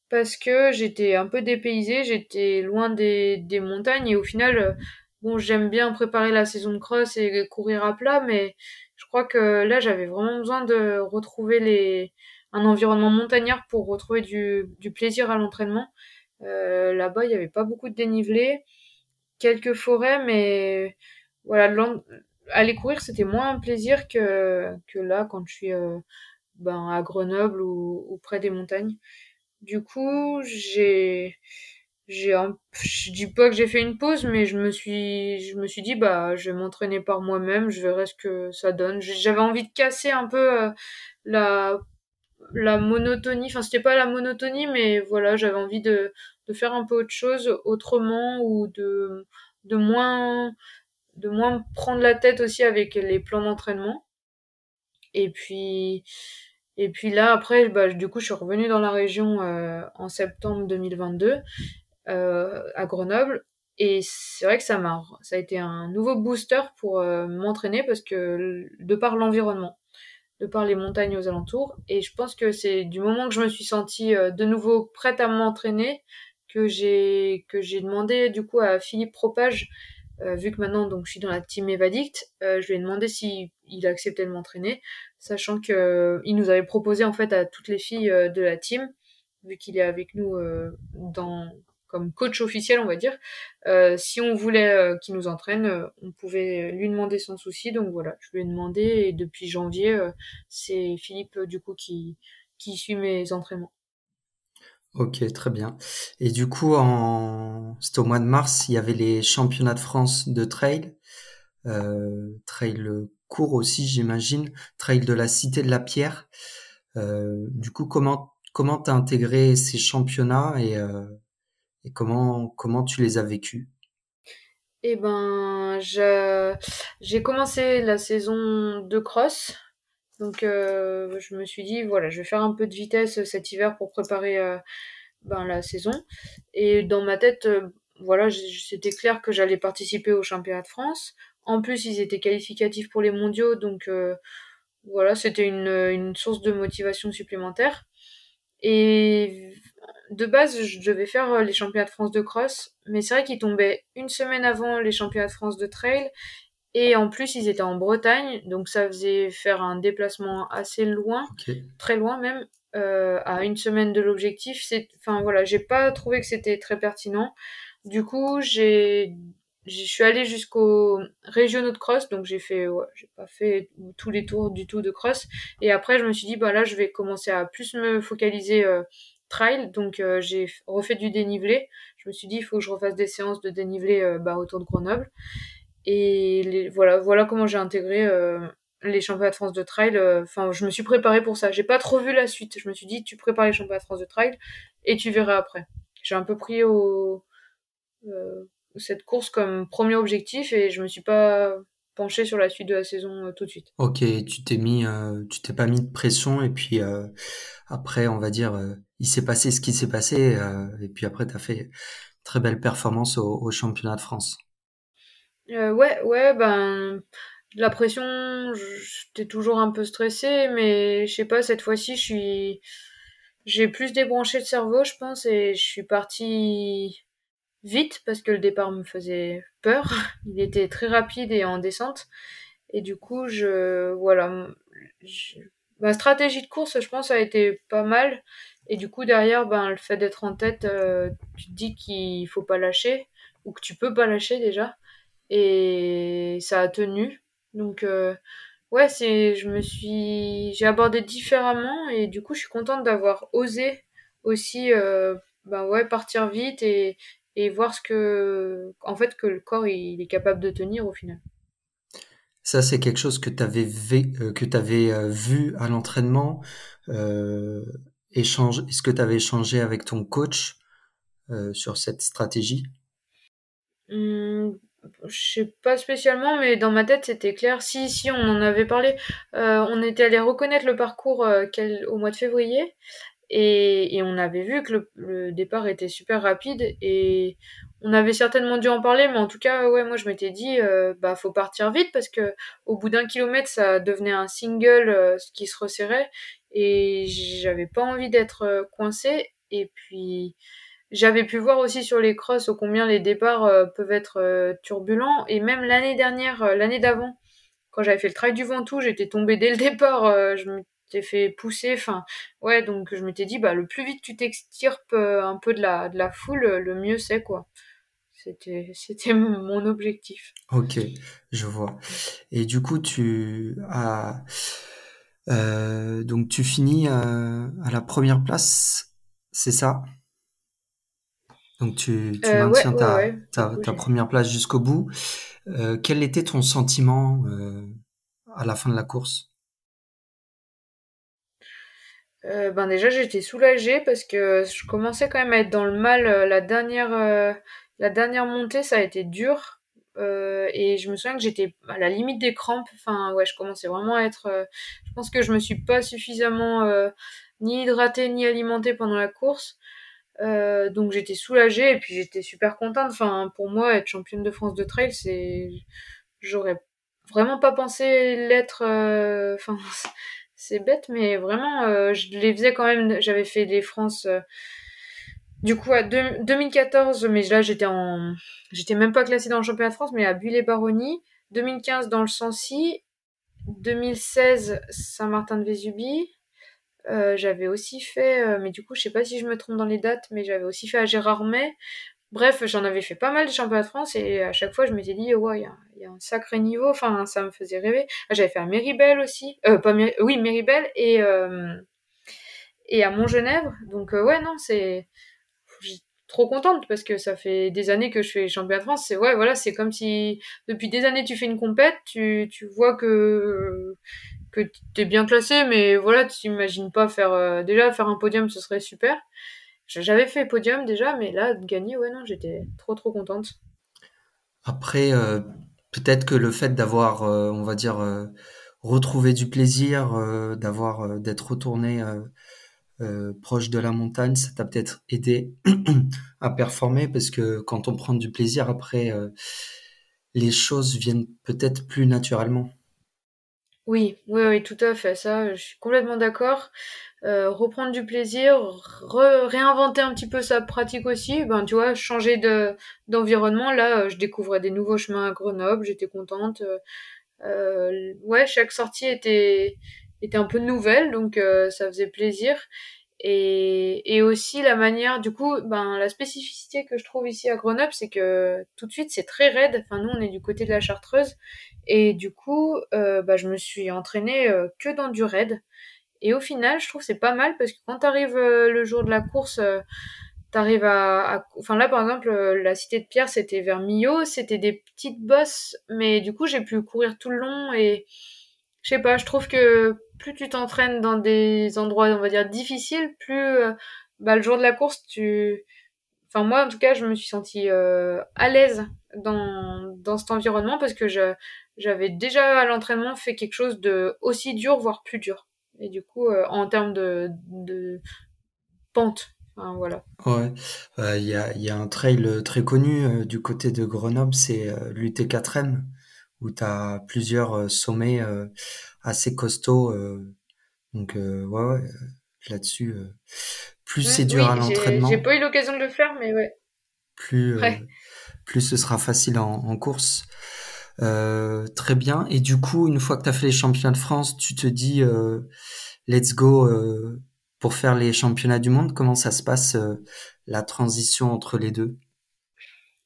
parce que j'étais un peu dépaysée, j'étais loin des, des montagnes, et au final, euh, bon, j'aime bien préparer la saison de cross et courir à plat, mais je crois que là, j'avais vraiment besoin de retrouver les, un environnement montagnard pour retrouver du, du plaisir à l'entraînement. Euh, là-bas, il n'y avait pas beaucoup de dénivelé quelques forêts, mais voilà, aller courir, c'était moins un plaisir que, là, quand je suis euh, ben, à Grenoble ou, ou près des montagnes. Du coup, j'ai j'ai un, je dis pas que j'ai fait une pause, mais je me suis, je me suis dit, bah, je vais m'entraîner par moi-même, je verrai ce que ça donne. J'avais envie de casser un peu euh, la, la monotonie. Enfin, c'était pas la monotonie, mais voilà, j'avais envie de, de faire un peu autre chose autrement ou de, de moins, de moins prendre la tête aussi avec les plans d'entraînement. Et puis, et puis là, après, bah, du coup, je suis revenue dans la région euh, en septembre 2022 euh, à Grenoble. Et c'est vrai que ça m'a, ça a été un nouveau booster pour euh, m'entraîner parce que de par l'environnement, de par les montagnes aux alentours, et je pense que c'est du moment que je me suis sentie euh, de nouveau prête à m'entraîner que j'ai que j'ai demandé du coup à Philippe Propage, euh, vu que maintenant donc je suis dans la team Evadict, euh, je lui ai demandé si il acceptait de m'entraîner, sachant que euh, il nous avait proposé en fait à toutes les filles euh, de la team, vu qu'il est avec nous euh, dans comme coach officiel, on va dire. Si on voulait qu'il nous entraîne, on pouvait lui demander sans souci. Donc voilà, je lui ai demandé et depuis janvier, c'est Philippe du coup qui, qui suit mes entraînements. Ok, très bien. Et du coup, en... c'était au mois de mars, il y avait les championnats de France de trail, euh, trail court aussi, j'imagine, trail de la Cité de la Pierre. Euh, du coup, comment comment t'as intégré ces championnats et, euh, et comment comment tu les as vécus? Eh ben, j'ai commencé la saison de cross. Donc, euh, je me suis dit, voilà, je vais faire un peu de vitesse cet hiver pour préparer euh, ben, la saison. Et dans ma tête, euh, voilà, c'était clair que j'allais participer au championnat de France. En plus, ils étaient qualificatifs pour les mondiaux, donc voilà, c'était une, une source de motivation supplémentaire. Et de base, je devais faire les championnats de France de cross, mais c'est vrai qu'ils tombaient une semaine avant les championnats de France de trail, et en plus, ils étaient en Bretagne, donc ça faisait faire un déplacement assez loin, très loin même, euh, à une semaine de l'objectif. Enfin voilà, j'ai pas trouvé que c'était très pertinent. Du coup, j'ai, je suis allée jusqu'aux régionaux de cross, donc j'ai fait, ouais, j'ai pas fait tous les tours du tout de cross. Et après, je me suis dit, bah là, je vais commencer à plus me focaliser euh, trail, donc euh, j'ai refait du dénivelé. Je me suis dit, il faut que je refasse des séances de dénivelé euh, bah, autour de Grenoble. Et les- voilà, voilà comment j'ai intégré euh, les championnats de France de trail. euh, Enfin, je me suis préparée pour ça. J'ai pas trop vu la suite. Je me suis dit, tu prépares les championnats de France de trail et tu verras après. J'ai un peu pris au, euh, cette course comme premier objectif et je me suis pas penchée sur la suite de la saison tout de suite. Ok, tu t'es mis, euh, tu t'es pas mis de pression et puis euh, après, on va dire, il s'est passé ce qui s'est passé et puis après, t'as fait très belle performance au, au championnat de France. Euh, ouais, ouais, ben la pression, j'étais toujours un peu stressée, mais je sais pas, cette fois-ci, je suis, j'ai plus débranché le cerveau, je pense, et je suis partie vite parce que le départ me faisait peur. Il était très rapide et en descente. Et du coup, je, voilà, ma stratégie de course, je pense, a été pas mal. Et du coup, derrière, ben, le fait d'être en tête, euh, tu dis qu'il faut pas lâcher, ou que tu peux pas lâcher déjà. Et ça a tenu. Donc, euh, ouais, c'est, je me suis, j'ai abordé différemment, et du coup, je suis contente d'avoir osé aussi, euh, ben ouais, partir vite et, et voir ce que, en fait, que le corps, il est capable de tenir au final. Ça, c'est quelque chose que t'avais vé- euh, que t'avais euh, vu à l'entraînement. Euh, échange, est-ce que t'avais échangé avec ton coach euh, sur cette stratégie? Hum, je sais pas spécialement, mais dans ma tête, c'était clair. Si, si, on en avait parlé. Euh, on était allé reconnaître le parcours euh, au mois de février. Et, on avait vu que le, départ était super rapide. Et on avait certainement dû en parler, mais en tout cas, ouais, moi, je m'étais dit, euh, bah, faut partir vite parce que au bout d'un kilomètre, ça devenait un single qui se resserrait. Et j'avais pas envie d'être coincée. Et puis. J'avais pu voir aussi sur les crosses combien les départs euh, peuvent être euh, turbulents. Et même l'année dernière, euh, l'année d'avant, quand j'avais fait le trail du Ventoux, j'étais tombée dès le départ, je m'étais fait pousser. Enfin, ouais, donc je m'étais dit, bah, le plus vite tu t'extirpes un peu de la, de la foule, le mieux c'est, quoi. C'était, mon objectif. Ok, je vois. Et du coup, tu as donc tu finis à la première place, c'est ça? Donc tu, tu Euh, maintiens ouais, ta, ouais. Première place jusqu'au bout. Euh, quel était ton sentiment euh, à la fin de la course? Ben déjà, j'étais soulagée parce que je commençais quand même à être dans le mal. La dernière, la dernière montée, ça a été dur. Et je me souviens que j'étais à la limite des crampes. Enfin, ouais, je commençais vraiment à être. je pense que je me suis pas suffisamment ni hydratée ni alimentée pendant la course. Euh, donc j'étais soulagée et puis j'étais super contente. Enfin, pour moi, être championne de France de trail, c'est, j'aurais vraiment pas pensé l'être. euh, Enfin, c'est bête, mais vraiment, euh, je les faisais quand même. J'avais fait des France. euh, du coup, à deux- 2014, mais là, j'étais en, j'étais même pas classée dans le championnat de France, mais à Bulle-et-Baronnie. 2015 dans le Sancy. 2016 Saint-Martin-de-Vésubie. Euh, j'avais aussi fait, euh, mais du coup, je sais pas si je me trompe dans les dates, mais j'avais aussi fait à Gérardmer. Bref, j'en avais fait pas mal de championnats de France et à chaque fois, je m'étais dit, ouais, il y a, un sacré niveau. Enfin, ça me faisait rêver. Ah, j'avais fait à Méribel aussi. Euh, pas oui, Méribel et, et à Montgenèvre. Donc, ouais, non, c'est, trop contente parce que ça fait des années que je fais championnat de France. C'est, ouais, voilà, c'est comme si depuis des années tu fais une compète, tu, tu vois que, que t'es bien classé, mais voilà, tu t'imagines pas faire, euh, déjà faire un podium, ce serait super. J'avais fait podium déjà, mais là, gagner, ouais, non, j'étais trop trop contente. Après, euh, peut-être que le fait d'avoir, euh, on va dire, retrouvé du plaisir, d'avoir, d'être retourné proche de la montagne, ça t'a peut-être aidé à performer parce que quand on prend du plaisir, après, les choses viennent peut-être plus naturellement. Oui, oui, oui, tout à fait, ça, je suis complètement d'accord. Euh, reprendre du plaisir, réinventer un petit peu sa pratique aussi, ben tu vois, changer de d'environnement. Là, euh, je découvrais des nouveaux chemins à Grenoble, j'étais contente. Euh, ouais, chaque sortie était était un peu nouvelle, donc ça faisait plaisir. Et, et aussi la manière, du coup, ben la spécificité que je trouve ici à Grenoble, c'est que tout de suite c'est très raide. Enfin, nous on est du côté de la Chartreuse, et du coup, euh, bah, je me suis entraînée euh, que dans du raid. Et au final, je trouve c'est pas mal parce que quand t'arrives euh, le jour de la course, t'arrives à, à- Enfin là, par exemple, la cité de Pierre, c'était vers Millau, c'était des petites bosses, mais du coup, j'ai pu courir tout le long et je sais pas, je trouve que plus tu t'entraînes dans des endroits, on va dire, difficiles, plus bah, le jour de la course, tu... Enfin moi, en tout cas, je me suis sentie euh, à l'aise dans, dans cet environnement parce que j'avais déjà à l'entraînement fait quelque chose de aussi dur, voire plus dur. Et du coup, euh, en termes de, de pente, voilà. Ouais, Euh, il y a, y a un trail très connu du côté de Grenoble, c'est euh, l'UT4M, où tu as plusieurs sommets assez costauds. donc, ouais, ouais, là-dessus, plus c'est dur à oui, j'ai, l'entraînement, pas eu l'occasion de le faire, mais ouais. plus, euh, plus ce sera facile en, en course. Euh, très bien. Et du coup, une fois que tu as fait les championnats de France, tu te dis, euh, let's go euh, pour faire les championnats du monde. Comment ça se passe, euh, la transition entre les deux?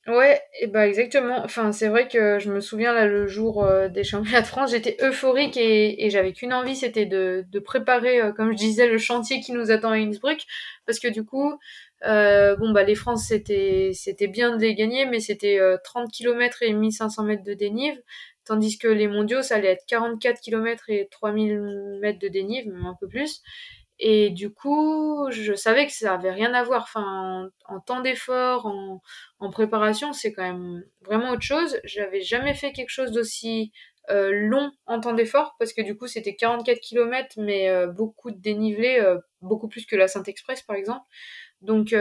Ouais, et bah exactement. Enfin, c'est vrai que je me souviens là le jour euh, des championnats de France, j'étais euphorique et, j'avais qu'une envie, c'était de, préparer, euh, comme je disais, le chantier qui nous attend à Innsbruck, parce que du coup, euh, bon bah les France c'était c'était bien de les gagner, mais c'était euh, 30 km et 1500 mètres de dénive, tandis que les mondiaux ça allait être 44 km et 3000 mètres de dénive, même un peu plus. Et du coup, je savais que ça avait rien à voir. Enfin, en, temps d'effort, en, préparation, c'est quand même vraiment autre chose. J'avais jamais fait quelque chose d'aussi euh, long en temps d'effort parce que du coup, c'était 44 km, mais euh, beaucoup de dénivelé, euh, beaucoup plus que la Saint-Express par exemple. Donc,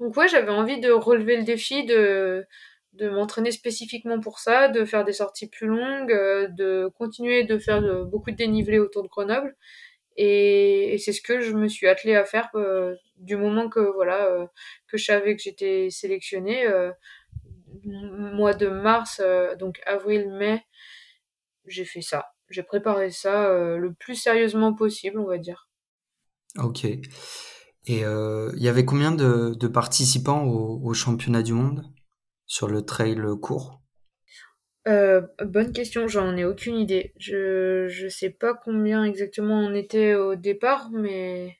donc ouais, j'avais envie de relever le défi, de m'entraîner spécifiquement pour ça, de faire des sorties plus longues, de continuer de faire beaucoup de dénivelé autour de Grenoble. Et, c'est ce que je me suis attelée à faire euh, du moment que voilà euh, que je savais que j'étais sélectionnée. Euh, mois de mars, donc avril-mai, j'ai fait ça. J'ai préparé ça le plus sérieusement possible, on va dire. Ok. Et il y avait combien de, de participants au championnat du monde sur le trail court? Euh, bonne question, j'en ai aucune idée. Je je sais pas combien exactement on était au départ, mais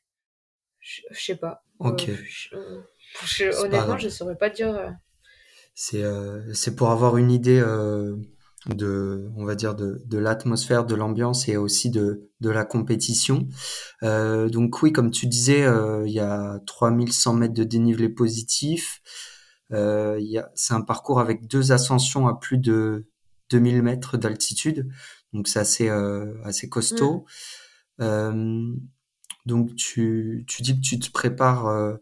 Je je sais pas. Ok. Euh, je- euh, je- honnêtement, je saurais pas dire. euh. C'est euh, c'est pour avoir une idée de, on va dire, de, de l'atmosphère, de l'ambiance et aussi de, de la compétition. Donc oui, comme tu disais, il y a 3100 mètres de dénivelé positif. Euh, c'est un parcours avec deux ascensions à plus de 2000 mètres d'altitude. Donc c'est assez, euh, assez costaud. Euh, donc tu, tu dis que tu te prépares euh,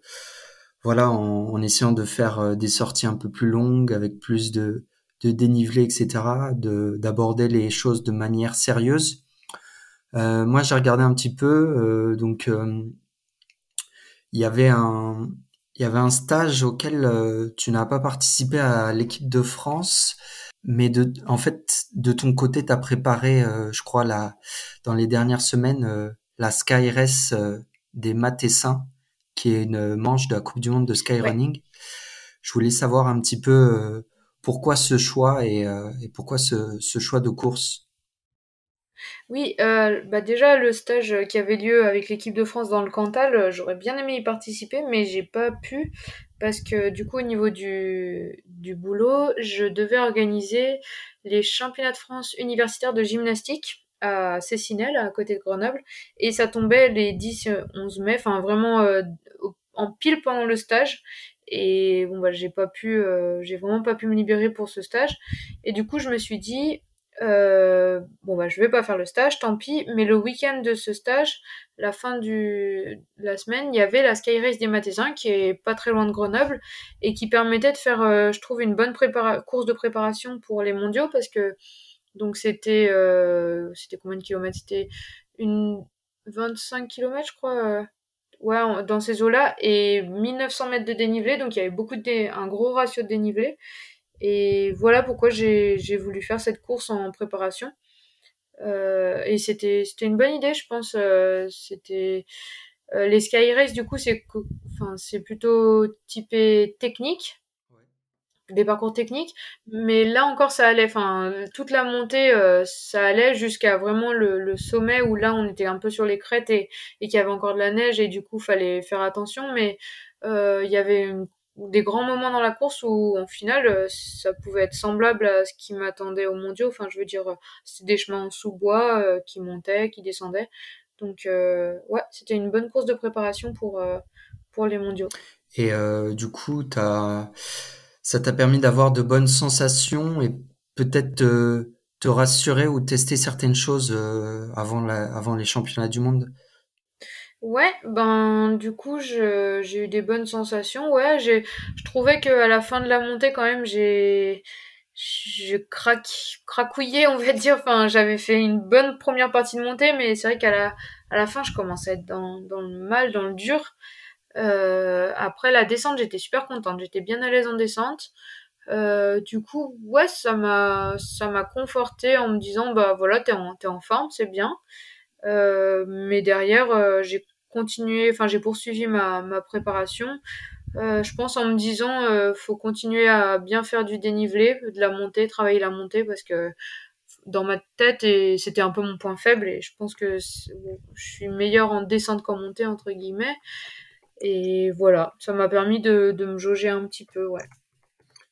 voilà, en, en essayant de faire des sorties un peu plus longues, avec plus de, de dénivelé, etc., de, d'aborder les choses de manière sérieuse. Euh, moi, j'ai regardé un petit peu, euh, donc euh, il y avait un, il y avait un stage auquel tu n'as pas participé à l'équipe de France, mais de, en fait, de ton côté, tu as préparé, euh, je crois, la, dans les dernières semaines, euh, la Sky Race euh, des Matessins, qui est une manche de la Coupe du Monde de Skyrunning. Je voulais savoir un petit peu euh, pourquoi ce choix et, et pourquoi ce, ce choix de course? Oui, bah déjà le stage qui avait lieu avec l'équipe de France dans le Cantal, j'aurais bien aimé y participer, mais j'ai pas pu parce que du coup au niveau du, du boulot, je devais organiser les championnats de France universitaires de gymnastique à Cessinel, à côté de Grenoble, et ça tombait les 10 et 11 mai, enfin vraiment euh, en pile pendant le stage. Et bon bah j'ai pas pu, euh, j'ai vraiment pas pu me libérer pour ce stage. Et du coup je me suis dit euh, bon bah je vais pas faire le stage, tant pis. Mais le week-end de ce stage, la fin de la semaine, il y avait la Sky Race des Mathésins qui est pas très loin de Grenoble et qui permettait de faire, euh, je trouve, une bonne course de préparation pour les mondiaux parce que donc c'était euh, c'était combien de kilomètres? C'était une 25 kilomètres je crois. euh, Ouais, dans ces eaux-là, et 1900 mètres de dénivelé, donc il y avait beaucoup de un gros ratio de dénivelé. Et voilà pourquoi j'ai voulu faire cette course en préparation. Euh, et c'était c'était une bonne idée, je pense. euh, c'était euh, les Sky Race, du coup, c'est enfin c'est plutôt typé technique, des parcours techniques. Mais là encore, ça allait. Enfin, toute la montée, euh, ça allait jusqu'à vraiment le, le sommet où là, on était un peu sur les crêtes et et qu'il y avait encore de la neige et du coup, fallait faire attention. Mais euh, il y avait une- des grands moments dans la course où, en final, euh, ça pouvait être semblable à ce qui m'attendait aux mondiaux. Enfin, je veux dire, euh, c'était des chemins en sous-bois euh, qui montaient, qui descendaient. Donc, ouais, c'était une bonne course de préparation pour, pour les mondiaux. Et du coup, ça t'a permis d'avoir de bonnes sensations et peut-être te, te rassurer ou tester certaines choses avant la, avant les championnats du monde? Ouais, ben du coup j'ai eu des bonnes sensations. Ouais, j'ai je trouvais que à la fin de la montée quand même j'ai je craque on va dire. Enfin j'avais fait une bonne première partie de montée, mais c'est vrai qu'à la à la fin je commençais à être dans dans le mal, dans le dur. Euh, après la descente j'étais super contente, j'étais bien à l'aise en descente. Euh, du coup ouais ça m'a ça m'a conforté en me disant bah voilà t'es en t'es en forme c'est bien. Euh, mais derrière, euh, j'ai continué, enfin j'ai poursuivi ma, préparation. Euh, je pense en me disant, euh, faut continuer à bien faire du dénivelé, de la montée, travailler la montée, parce que dans ma tête, c'était un peu mon point faible, et je pense que je suis meilleure en descente qu'en montée, entre guillemets. Et voilà, ça m'a permis de, me jauger un petit peu, ouais.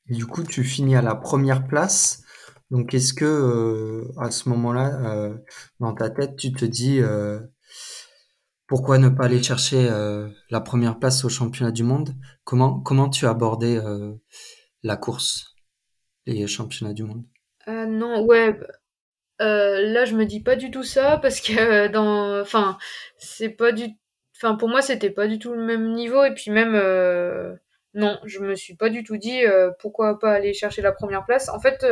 Du coup, tu finis à la première place. Donc, est-ce que euh, à ce moment-là, euh, dans ta tête, tu te dis pourquoi ne pas aller chercher euh, la première place au championnat du monde? Comment comment tu as abordé euh, la course, les championnats du monde? Euh, non, ouais, Euh, là, je me dis pas du tout ça parce que euh, dans, enfin, c'est pas du, enfin, pour moi, c'était pas du tout le même niveau et puis même, euh, non, je me suis pas du tout dit pourquoi pas aller chercher la première place. En fait,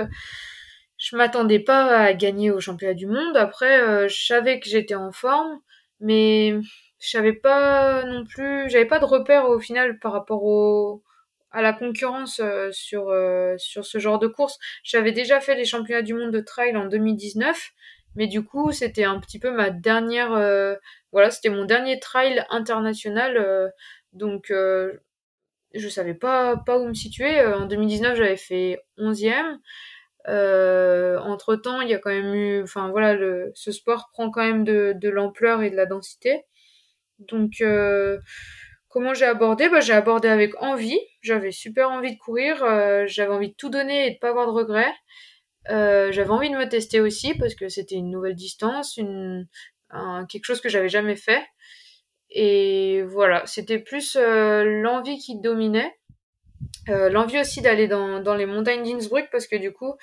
je m'attendais pas à gagner au championnat du monde. Après, je savais que j'étais en forme, mais je pas non plus, j'avais pas de repère au final par rapport au à la concurrence euh, sur euh, sur ce genre de course. J'avais déjà fait les championnats du monde de trail en 2019, mais du coup, c'était un petit peu ma dernière euh, voilà, c'était mon dernier trail international donc je savais pas pas où me situer. En 2019, j'avais fait 11e. Euh, entre-temps, il y a quand même eu enfin voilà, le ce sport prend quand même de de l'ampleur et de la densité. Donc, euh, comment j'ai abordé? Bah, J'ai abordé avec envie. J'avais super envie de courir. euh, j'avais envie de tout donner et de pas avoir de regrets. Euh, j'avais envie de me tester aussi parce que c'était une nouvelle distance, une, un- quelque chose que j'avais jamais fait. Et voilà, c'était plus euh, l'envie qui dominait. Euh, l'envie aussi d'aller dans, dans les montagnes d'Innsbruck parce que du coup,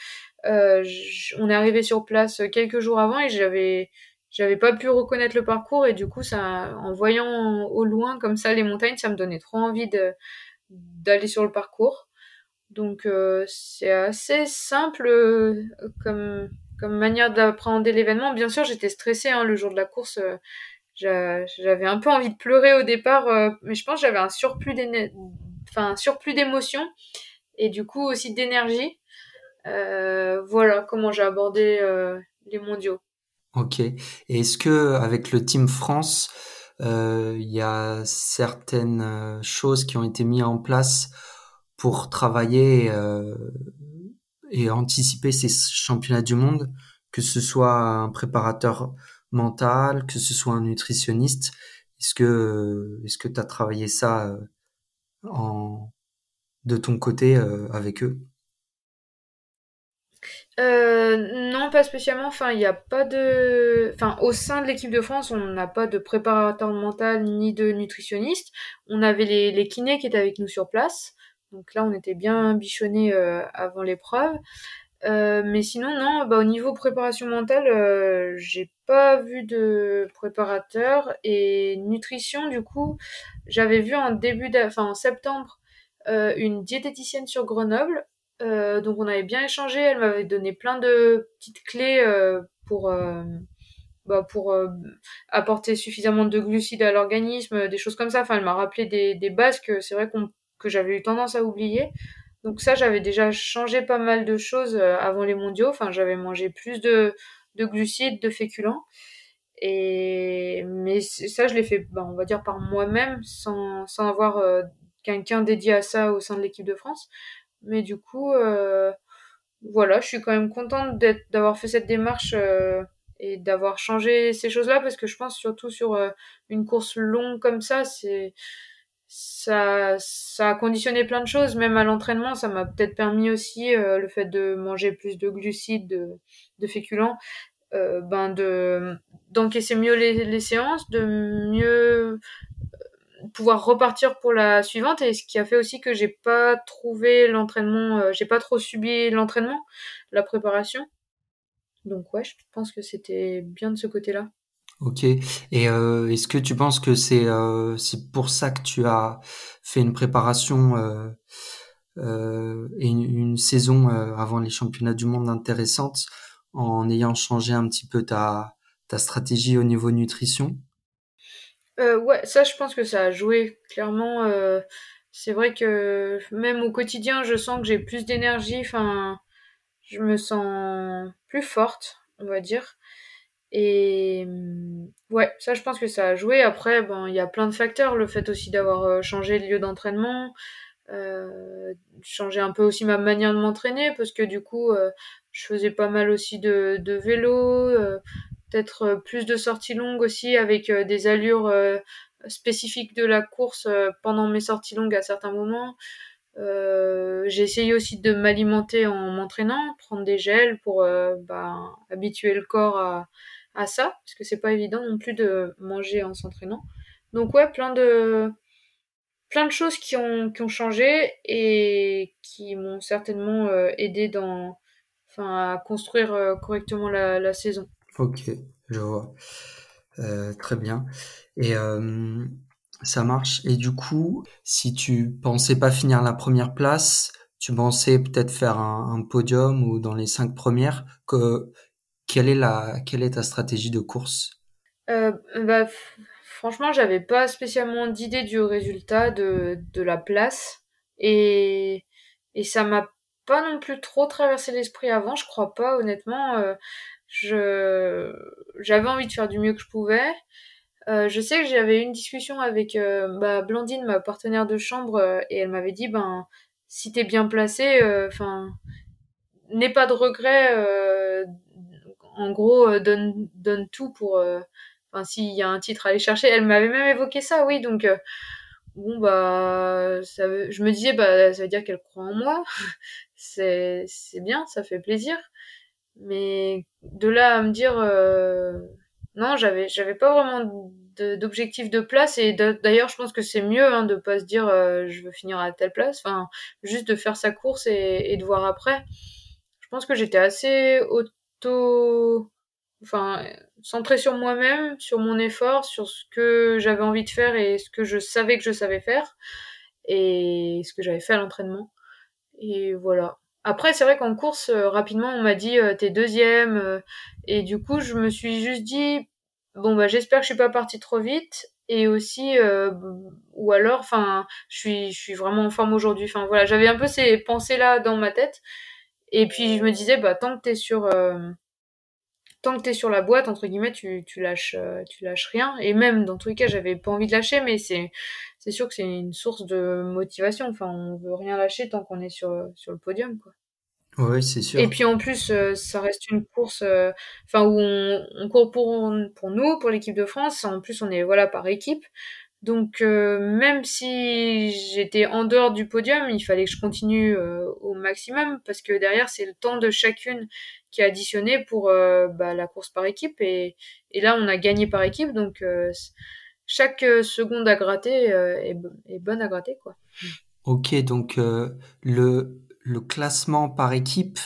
euh, on est arrivé sur place quelques jours avant et j'avais j'avais pas pu reconnaître le parcours et du coup, ça, en voyant au loin comme ça les montagnes, ça me donnait trop envie d'aller sur le parcours. Donc euh, c'est assez simple euh, comme comme manière d'appréhender l'événement. Bien sûr, j'étais stressée hein, le jour de la course. euh, j'a- j'avais un peu envie de pleurer au départ, mais je pense que j'avais un surplus d'éne- enfin surplus d'émotions et du coup aussi d'énergie. Euh, voilà comment j'ai abordé euh, les mondiaux. Ok. Et est-ce que avec le Team France, euh, il y a certaines choses qui ont été mises en place pour travailler et anticiper ces championnats du monde, que ce soit un préparateur mental, que ce soit un nutritionniste? Est-ce que est-ce que tu as travaillé ça de ton côté euh, avec eux? Euh, non, pas spécialement. Enfin, il n'y a pas de. Enfin, au sein de l'équipe de France, on n'a pas de préparateur mental ni de nutritionniste. On avait les, kinés qui étaient avec nous sur place. Donc là, on était bien bichonnés euh, avant l'épreuve. Mais sinon, non, bah, au niveau préparation mentale, j'ai pas vu de préparateur. Et nutrition, du coup, j'avais vu en début, enfin, en septembre, euh, une diététicienne sur Grenoble. Euh, donc on avait bien échangé, elle m'avait donné plein de petites clés euh, pour, euh, bah, pour apporter suffisamment de glucides à l'organisme, des choses comme ça. Enfin, elle m'a rappelé des, des bases que c'est vrai que j'avais eu tendance à oublier. Donc ça, j'avais déjà changé pas mal de choses avant les mondiaux. Enfin, j'avais mangé plus de, de glucides, de féculents. Mais ça, je l'ai fait, bah, on va dire par moi-même, sans, avoir euh, quelqu'un dédié à ça au sein de l'équipe de France. Mais du coup, euh, voilà, je suis quand même contente d'avoir fait cette démarche euh, et d'avoir changé ces choses-là parce que je pense surtout sur une course longue comme ça, c'est ça, a conditionné plein de choses, même à l'entraînement, ça m'a peut-être permis aussi le fait de manger plus de glucides, de, de féculents, euh, ben de d'encaisser mieux les, séances, de mieux pouvoir repartir pour la suivante et ce qui a fait aussi que j'ai pas trouvé l'entraînement, euh, j'ai pas trop subi l'entraînement, la préparation. Donc ouais, je pense que c'était bien de ce côté-là. Ok. Et euh, est-ce que tu penses que c'est euh, c'est pour ça que tu as fait une préparation euh, euh, et une, une saison euh, avant les championnats du monde intéressante en ayant changé un petit peu ta stratégie au niveau nutrition? Euh, ouais, ça je pense que ça a joué clairement. euh, c'est vrai que même au quotidien, je sens que j'ai plus d'énergie. Enfin, je me sens plus forte, on va dire. Et hum, ouais, ça je pense que ça a joué. Après, il y a plein de facteurs. Le fait aussi d'avoir euh, changé de lieu d'entraînement, euh, changer un peu aussi ma manière de m'entraîner parce que du coup, euh, je faisais pas mal aussi de, vélo, euh, peut-être plus de sorties longues aussi avec des allures spécifiques de la course pendant mes sorties longues à certains moments. J'ai essayé aussi de m'alimenter en m'entraînant, prendre des gels pour bah, habituer le corps à, à ça, parce que c'est pas évident non plus de manger en s'entraînant. Donc ouais, plein de plein de choses qui ont qui ont changé et qui m'ont certainement euh, aidé dans enfin à construire euh, correctement la, la saison. Ok, je vois. Euh, très bien. Et euh, ça marche. Et du coup, si tu pensais pas finir la première place, tu pensais peut-être faire un, un podium ou dans les cinq premières, que quelle est la quelle est ta stratégie de course? Euh, bah, franchement, j'avais pas spécialement d'idée du résultat de, de la place et, et ça m'a pas non plus trop traversé l'esprit avant, je crois pas, honnêtement. euh, je, j'avais envie de faire du mieux que je pouvais. Euh, je sais que j'avais une discussion avec euh, bah, Blandine, ma partenaire de chambre, et elle m'avait dit, ben, si t'es bien placé, enfin, n'aie pas de regrets. en gros, donne, donne tout pour, enfin s'il y a un titre à aller chercher. Elle m'avait même évoqué ça, oui. Donc bon bah ça, je me disais bah ça veut dire qu'elle croit en moi. c'est c'est bien, ça fait plaisir. Mais de là à me dire non, j'avais j'avais pas vraiment d'objectif de, place et d'ailleurs je pense que c'est mieux hein, de pas se dire euh, je veux finir à telle place enfin juste de faire sa course et, et de voir après je pense que j'étais assez auto enfin centré sur moi-même sur mon effort sur ce que j'avais envie de faire et ce que je savais que je savais faire et ce que j'avais fait à l'entraînement. Et voilà. Après c'est vrai qu'en course euh, rapidement on m'a dit euh, t'es deuxième et du coup je me suis juste dit bon bah j'espère que je suis pas partie trop vite et aussi euh, ou alors enfin je suis je suis vraiment en forme aujourd'hui. Enfin voilà j'avais un peu ces pensées là dans ma tête et puis je me disais bah tant que t'es sur euh, tant que t'es sur la boîte entre guillemets tu tu lâches euh, tu lâches rien et même dans tous les cas j'avais pas envie de lâcher mais c'est c'est sûr que c'est une source de motivation enfin on veut rien lâcher tant qu'on est sur sur le podium quoi oui, c'est sûr. Et puis en plus, euh, ça reste une course, euh, enfin où on, on, court pour pour nous, pour l'équipe de France. En plus, on est voilà par équipe. Donc euh, même si j'étais en dehors du podium, il fallait que je continue au maximum parce que derrière c'est le temps de chacune qui est additionné pour bah, la course par équipe et, là on a gagné par équipe donc chaque seconde à gratter est, bonne à gratter quoi. Ok donc le le classement par équipe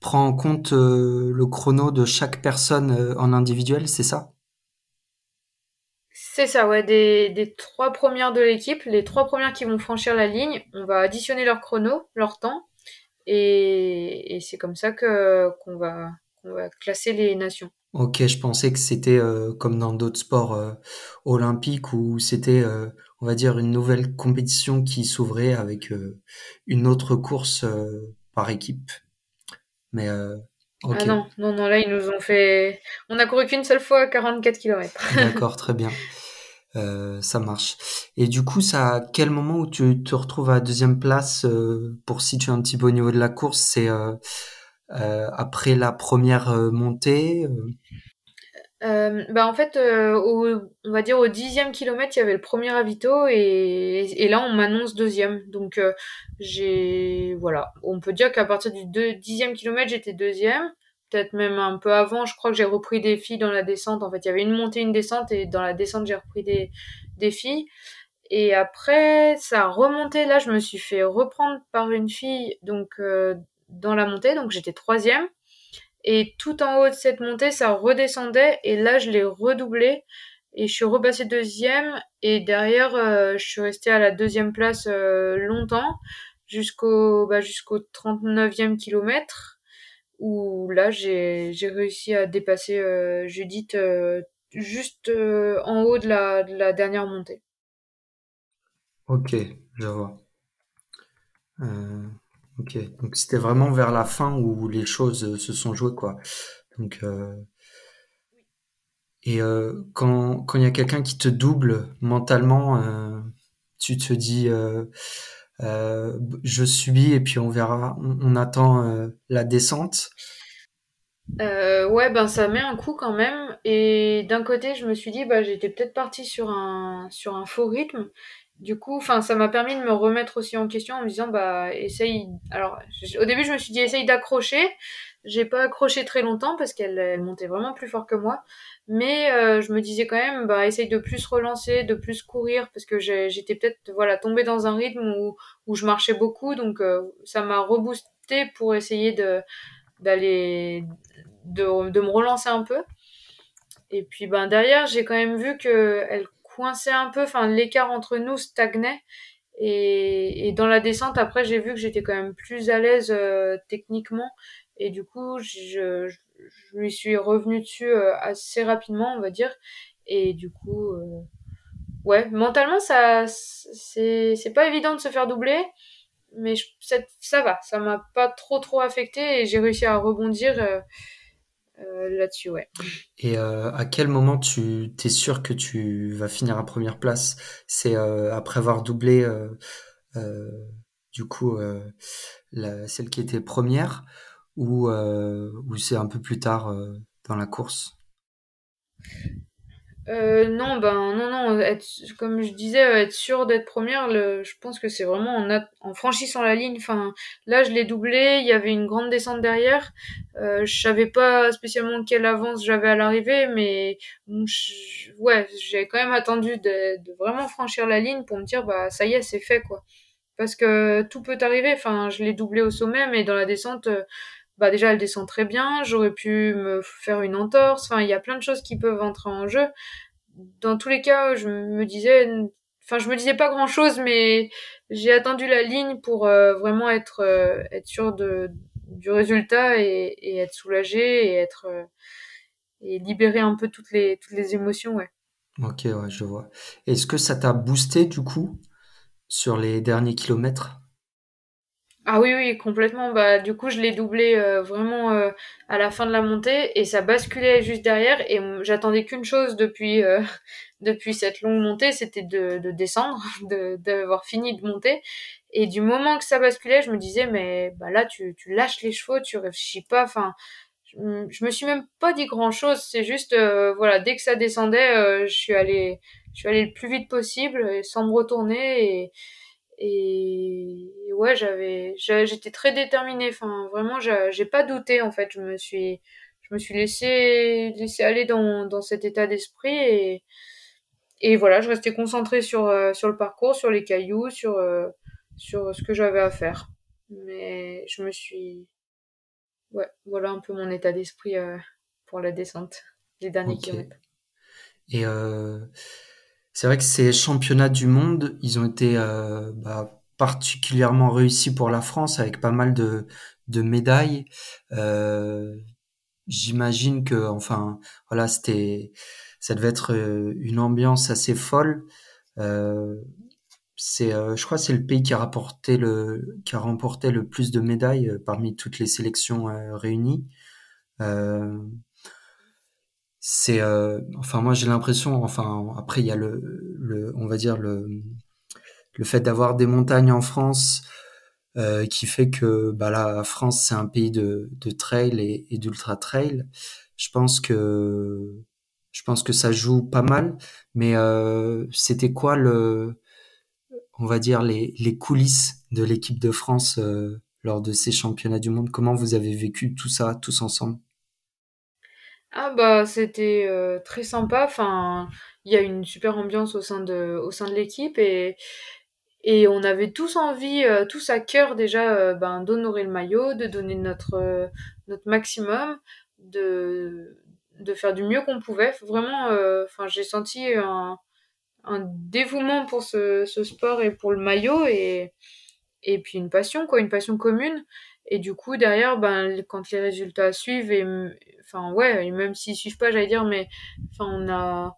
prend en compte euh, le chrono de chaque personne euh, en individuel, c'est ça? C'est ça, ouais. Des, trois premières de l'équipe, les trois premières qui vont franchir la ligne, on va additionner leur chrono, leur temps, et, c'est comme ça que qu'on va, va classer les nations. Ok, je pensais que c'était euh, comme dans d'autres sports olympiques où c'était on va dire, une nouvelle compétition qui s'ouvrait avec euh, une autre course euh, par équipe. Mais euh, Ah non, non, non, là, ils nous ont fait. On a couru qu'une seule fois 44 km. D'accord, très bien. ça marche. Et du coup, ça, à quel moment où tu te retrouves à deuxième place pour situer un petit peu au niveau de la course C'est après la première montée euh, bah en fait, euh, on va dire au dixième kilomètre, il y avait le premier avito et, là on m'annonce deuxième. Donc euh, j'ai voilà, on peut dire qu'à partir du dixième kilomètre j'étais deuxième, peut-être même un peu avant. Je crois que j'ai repris des filles dans la descente. En fait, il y avait une montée, une descente et dans la descente j'ai repris des filles. Et après ça a remonté. Là, je me suis fait reprendre par une fille donc euh, dans la montée, donc j'étais troisième. Et tout en haut de cette montée, ça redescendait. Et là, je l'ai redoublé. Et je suis repassée deuxième. Et derrière, euh, je suis restée à la deuxième place euh, longtemps. Jusqu'au bah, jusqu'au 39e kilomètre. Là, j'ai réussi à dépasser euh, Judith juste en haut de la, de la dernière montée. Ok, je vois. Ok, donc c'était vraiment vers la fin où les choses euh, se sont jouées, quoi. Donc, euh, et euh, quand quand il y a quelqu'un qui te double mentalement, tu te dis, je subis et puis on verra, on, attend la descente. ouais, ben ça met un coup quand même. Et d'un côté, je me suis dit, bah j'étais peut-être partie sur un sur un faux rythme du coup, ça m'a permis de me remettre aussi en question en me disant, bah, essaye. Alors, au début, je me suis dit, essaye d'accrocher. J'ai pas accroché très longtemps parce qu'elle elle montait vraiment plus fort que moi. Mais euh, je me disais quand même, bah, essaye de plus relancer, de plus courir parce que j'étais peut-être, voilà, tombée dans un rythme où, où je marchais beaucoup. Donc, euh, ça m'a reboosté pour essayer de d'aller, de, de me relancer un peu. Et puis, ben, derrière, j'ai quand même vu que elle coincé un peu, enfin l'écart entre nous stagnait. Et, dans la descente, après, j'ai vu que j'étais quand même plus à l'aise euh, techniquement. Et du coup, je, je, lui suis revenu dessus euh, assez rapidement, on va dire. Et du coup, euh, ouais, mentalement, ça, c'est, pas évident de se faire doubler. Mais ça, ça va, ça m'a pas trop trop affecté et j'ai réussi à rebondir euh, là-dessus, ouais. Et euh, à quel moment tu t'es sûr que tu vas finir à première place? C'est euh, après avoir doublé du coup la, celle qui était première ou, ou c'est un peu plus tard dans la course? Euh, non, ben non, non. Comme je disais, être sûr d'être première, je pense que c'est vraiment en, franchissant la ligne. Enfin, là, je l'ai doublé. Il y avait une grande descente derrière. Euh, je savais pas spécialement quelle avance j'avais à l'arrivée, mais ouais, j'ai quand même attendu de, de, vraiment franchir la ligne pour me dire, bah ça y est, c'est fait quoi. Parce que tout peut arriver. Enfin, je l'ai doublé au sommet, mais dans la descente. Bah déjà elle descend très bien, j'aurais pu me faire une entorse, enfin il y a plein de choses qui peuvent entrer en jeu dans tous les cas, je me disais, enfin, je me disais pas grand chose, mais j'ai attendu la ligne pour euh, vraiment être, euh, être sûr de, du résultat et, être soulagé et être euh, et libérer un peu toutes les toutes les émotions, ouais. Ok, ouais, je vois. Est-ce que ça t'a boosté du coup sur les derniers kilomètres? Ah oui, oui, complètement. Bah, du coup, je l'ai doublé euh, vraiment euh, à la fin de la montée et ça basculait juste derrière. Et j'attendais qu'une chose depuis, euh, depuis cette longue montée, c'était de, de descendre, d'avoir fini de monter. Et du moment que ça basculait, je me disais, mais bah là, tu, tu lâches les chevaux, tu réfléchis pas. Enfin, je, me suis même pas dit grand chose. C'est juste, voilà, dès que ça descendait, je suis allée, je suis allée le plus vite possible sans me retourner et et ouais, j'avais, j'étais très déterminée. Enfin, vraiment, j'ai pas douté en fait. Je me suis, je me suis laissé, laissé aller dans, dans cet état d'esprit et, et voilà, je restais concentrée sur, euh, sur le parcours, sur les cailloux, sur, euh, sur ce que j'avais à faire. Mais je me suis, ouais, voilà un peu mon état d'esprit euh, pour la descente, les derniers kilomètres. Et euh, c'est vrai que ces championnats du monde, ils ont été euh, bah, particulièrement réussis pour la France avec pas mal de, médailles. Euh, J'imagine que, enfin, voilà, c'était, ça devait être euh, une ambiance assez folle. C'est, je crois, c'est le pays qui a rapporté le, qui a remporté le plus de médailles parmi toutes les sélections réunies. C'est euh, enfin moi j'ai l'impression enfin après il y a le, le on va dire le le fait d'avoir des montagnes en France euh, qui fait que bah la France c'est un pays de, de trail et, d'ultra trail. Je pense que je pense que ça joue pas mal mais euh, c'était quoi le on va dire les, les coulisses de l'équipe de France lors de ces championnats du monde? Comment vous avez vécu tout ça tous ensemble? Ah bah c'était euh, très sympa. Enfin, il y a une super ambiance au sein de au sein de l'équipe et et on avait tous envie, euh, tous à cœur déjà, euh, ben d'honorer le maillot, de donner notre notre maximum, de de faire du mieux qu'on pouvait. Vraiment, enfin j'ai senti un un dévouement pour ce ce sport et pour le maillot et et puis une passion quoi, une passion commune. Et du coup, derrière, ben, quand les résultats suivent, et, enfin, ouais, même s'ils suivent pas, j'allais dire, mais, enfin, on a,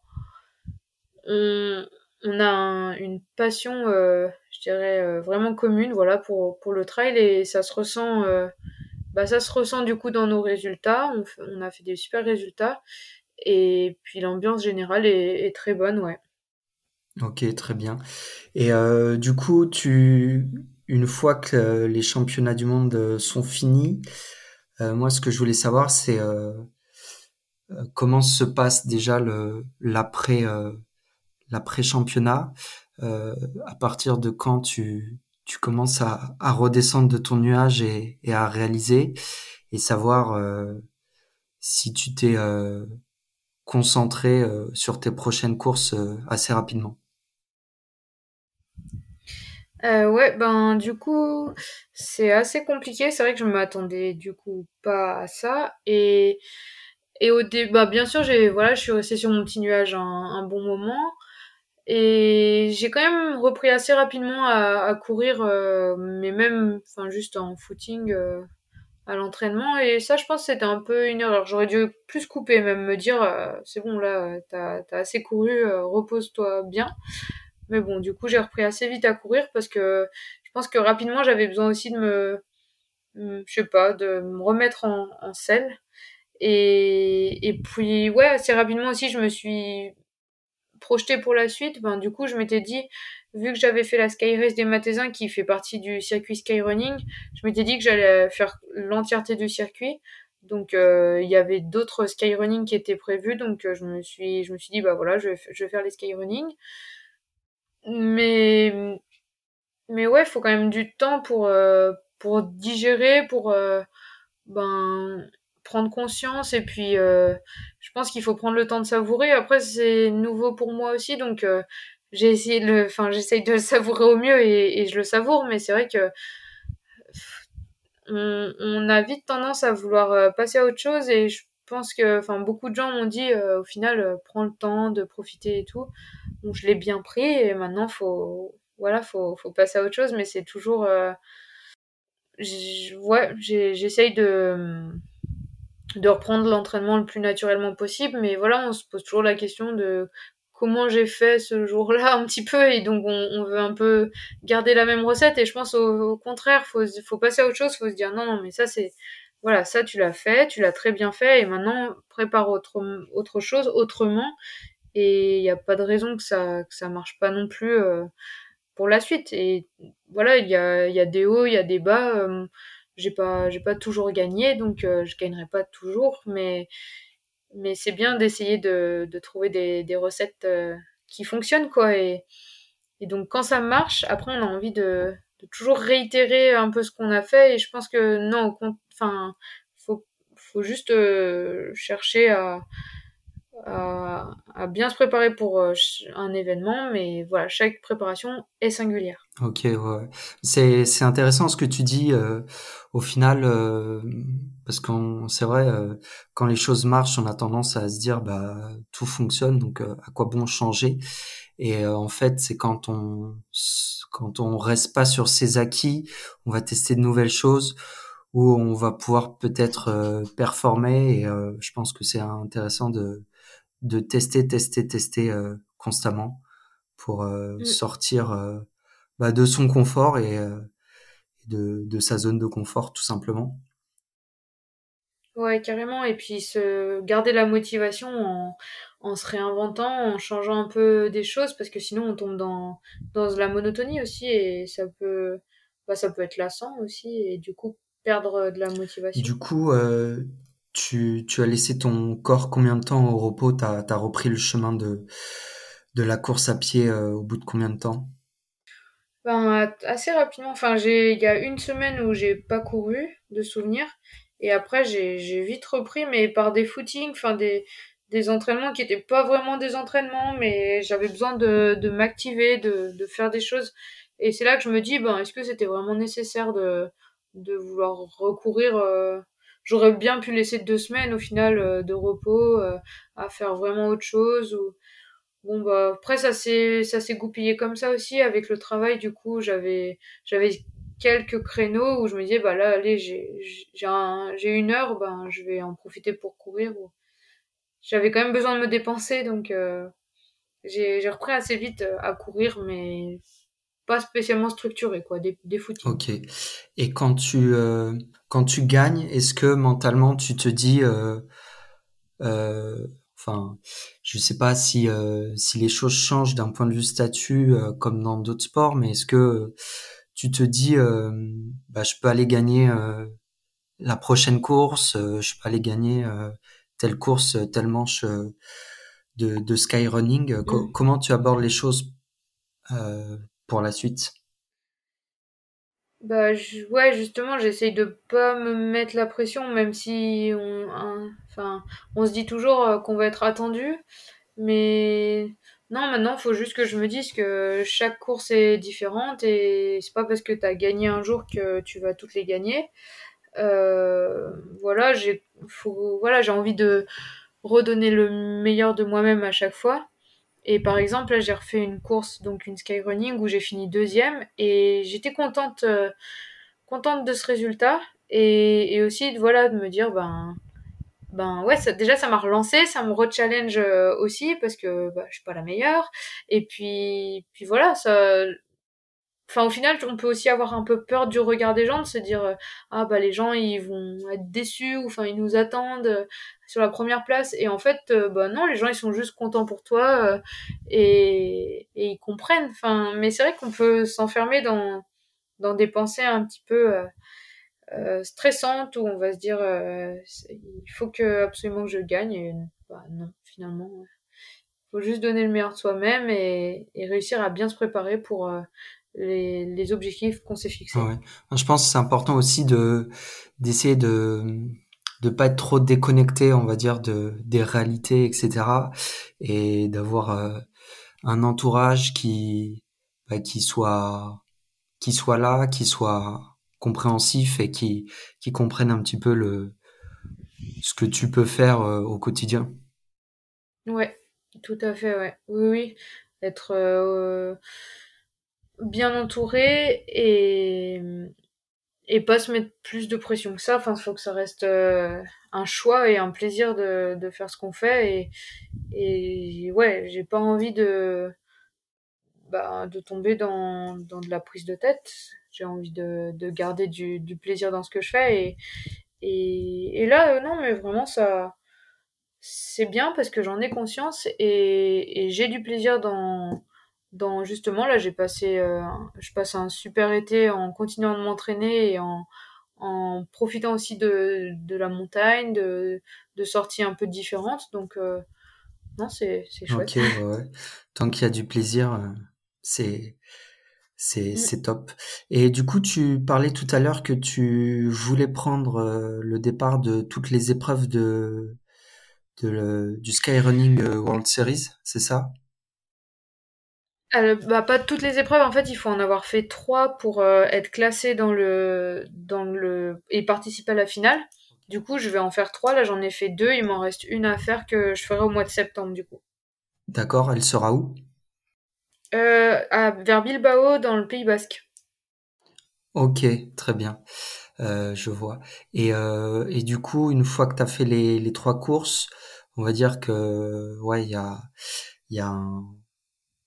on, a une passion, euh, je dirais, euh, vraiment commune, voilà, pour, pour le trail, et ça se ressent, euh, bah, ça se ressent du coup dans nos résultats. On, on a fait des super résultats, et puis l'ambiance générale est, très bonne, ouais. Ok, très bien. Et du coup, tu, une fois que les championnats du monde euh, sont finis, euh, moi, ce que je voulais savoir, c'est euh, comment se passe déjà l'après l'après championnat. à partir de quand tu commences à, redescendre de ton nuage et à réaliser et savoir si tu t'es concentré sur tes prochaines courses assez rapidement. Euh, ouais, ben du coup, c'est assez compliqué. C'est vrai que je m'attendais du coup pas à ça. Et, et au début, bah, bien sûr, j'ai voilà, je suis restée sur mon petit nuage un, bon moment. Et j'ai quand même repris assez rapidement à, courir, euh, mais même, enfin, juste en footing euh, à l'entraînement. Et ça, je pense, c'était un peu une erreur. J'aurais dû plus couper, même me dire, euh, c'est bon, là, t'as assez couru, repose-toi bien. Mais bon, du coup, j'ai repris assez vite à courir parce que je pense que rapidement, j'avais besoin aussi de me, je sais pas, de me remettre en, selle. Et, et puis, ouais, assez rapidement aussi, je me suis projetée pour la suite. Ben, du coup, je m'étais dit, vu que j'avais fait la Sky Race des Mathésins qui fait partie du circuit Skyrunning, je m'étais dit que j'allais faire l'entièreté du circuit. Donc il y avait d'autres skyrunning qui étaient prévus, donc je me suis je me suis dit bah voilà je vais, je vais faire les skyrunning. Mais mais ouais, faut quand même du temps pour pour digérer, pour ben prendre conscience. Et puis je pense qu'il faut prendre le temps de savourer. Après c'est nouveau pour moi aussi, donc j'ai essayé le, enfin j'essaye de le savourer au mieux et, et je le savoure, mais c'est vrai que on, on, a vite tendance à vouloir euh, passer à autre chose. Et je pense que enfin beaucoup de gens m'ont dit euh, au final euh, prends le temps de profiter et tout. Je l'ai bien pris et maintenant faut voilà faut faut passer à autre chose. Mais c'est toujours ouais j'essaye de de reprendre l'entraînement le plus naturellement possible. Mais voilà on se pose toujours la question de comment j'ai fait ce jour-là un petit peu. Et donc on, veut un peu garder la même recette. Et je pense au, contraire faut faut passer à autre chose. Faut se dire non non mais ça c'est voilà ça tu l'as fait tu l'as très bien fait et maintenant prépare autre autre chose autrement et il n'y a pas de raison que ça que ça marche pas non plus euh, pour la suite et voilà il y a y des hauts il y a des bas euh, j'ai pas toujours gagné donc euh, je gagnerai pas toujours mais c'est bien d'essayer de, trouver des, recettes euh, qui fonctionnent, quoi. Et, donc, quand ça marche, après, on a envie de, de toujours réitérer un peu ce qu'on a fait. Et je pense que non, enfin, faut, juste euh, chercher à, bien se préparer pour euh, un événement, mais voilà, chaque préparation est singulière. Ok. C'est, intéressant ce que tu dis. Euh, au final, parce qu'on, c'est vrai, quand les choses marchent, on a tendance à se dire, bah, tout fonctionne, donc à quoi bon changer? Et en fait, c'est quand on, quand on reste pas sur ses acquis, on va tester de nouvelles choses où on va pouvoir peut-être performer. Et je pense que c'est intéressant de de tester, tester, tester euh, constamment pour euh, mm. sortir euh, bah, de son confort et de, de, sa zone de confort tout simplement. Ouais, carrément. Et puis se garder la motivation en, en se réinventant, en changeant un peu des choses, parce que sinon on tombe dans, dans la monotonie aussi et ça peut, bah, ça peut être lassant aussi et du coup perdre de la motivation. Du coup, euh, tu, tu as laissé ton corps combien de temps au repos? Tu as, repris le chemin de, de la course à pied euh, au bout de combien de temps? Ben, Assez rapidement. Enfin, il y a une semaine où j'ai pas couru, de souvenir. Et après, j'ai vite repris, mais par des footings, enfin des, des entraînements qui étaient pas vraiment des entraînements, mais j'avais besoin de, de m'activer, de, de faire des choses. Et c'est là que je me dis, ben, est-ce que c'était vraiment nécessaire de, de vouloir recourir euh, j'aurais bien pu laisser deux semaines au final euh, de repos euh, à faire vraiment autre chose ou bon bah après ça s'est ça s'est goupillé comme ça aussi avec le travail. Du coup j'avais j'avais quelques créneaux où je me disais bah là allez j'ai j'ai j'ai une heure ben je vais en profiter pour courir ou j'avais quand même besoin de me dépenser donc euh, j'ai repris assez vite à courir mais pas spécialement structuré, quoi, des, des footings. Ok. Et quand tu, euh, quand tu gagnes, est-ce que mentalement tu te dis, euh, euh, enfin, je sais pas si, euh, si les choses changent d'un point de vue statut euh, comme dans d'autres sports, mais est-ce que tu te dis, bah, je peux aller gagner la prochaine course, je peux aller gagner telle course, telle manche de, de skyrunning. Mm. Comment tu abordes les choses pour la suite? Bah ouais justement j'essaye de pas me mettre la pression même si on enfin on se dit toujours euh, qu'on va être attendu. Mais non maintenant faut juste que je me dise que chaque course est différente et c'est pas parce que tu as gagné un jour que tu vas toutes les gagner. Euh, voilà j'ai faut voilà j'ai envie de redonner le meilleur de moi-même à chaque fois et par exemple, là, j'ai refait une course, donc une skyrunning, où j'ai fini deuxième, et j'étais contente, euh, contente de ce résultat, et, et, aussi, voilà, de me dire, ben, ben ouais, déjà, ça m'a relancé, ça me rechallenge euh, aussi, parce que bah, je suis pas la meilleure, et puis, puis voilà, ça, Enfin, au final, on peut aussi avoir un peu peur du regard des gens, de se dire euh, ah bah les gens ils vont être déçus ou enfin ils nous attendent sur la première place et en fait euh, bah non les gens ils sont juste contents pour toi et, et ils comprennent. Enfin, mais c'est vrai qu'on peut s'enfermer dans dans des pensées un petit peu stressante où on va se dire il faut que absolument que je gagne et bah, non finalement faut juste donner le meilleur de soi-même et, réussir à bien se préparer pour les, les, objectifs qu'on s'est fixés. Je pense que c'est important aussi de d'essayer de de pas être trop déconnecté, on va dire, de des réalités, etc. Et d'avoir euh, un entourage qui bah, qui soit qui soit là, qui soit compréhensif et qui qui comprenne un petit peu le ce que tu peux faire euh, au quotidien. Ouais, tout à fait, ouais. Oui, oui, être euh, bien entouré et et pas se mettre plus de pression que ça. Enfin, il faut que ça reste euh, un choix et un plaisir de, de faire ce qu'on fait. Et, et ouais, j'ai pas envie de, bah, de tomber dans, dans de la prise de tête. J'ai envie de, de garder du, du, plaisir dans ce que je fais. Et, et, là, euh, non, mais vraiment, ça, c'est bien parce que j'en ai conscience et, et j'ai du plaisir dans, dans justement là j'ai passé euh, je passe un super été en continuant de m'entraîner et en, en profitant aussi de, de la montagne de, de sorties un peu différentes donc euh, non c'est c'est chouette ok ouais, ouais. tant qu'il y a du plaisir euh, c'est c'est mm. c'est top et du coup tu parlais tout à l'heure que tu voulais prendre le départ de toutes les épreuves de de le, du Skyrunning World Series c'est ça? Euh, bah, pas toutes les épreuves. En fait, il faut en avoir fait trois pour euh, être classé dans le, dans le et participer à la finale. Du coup, je vais en faire trois. Là, j'en ai fait deux. Il m'en reste une à faire que je ferai au mois de septembre, du coup. D'accord. Elle sera où? Euh, à, Vers Bilbao, dans le Pays Basque. Ok, très bien. Je vois. Et, et du coup, une fois que tu as fait les, les trois courses, on va dire que ouais, il y a, y a un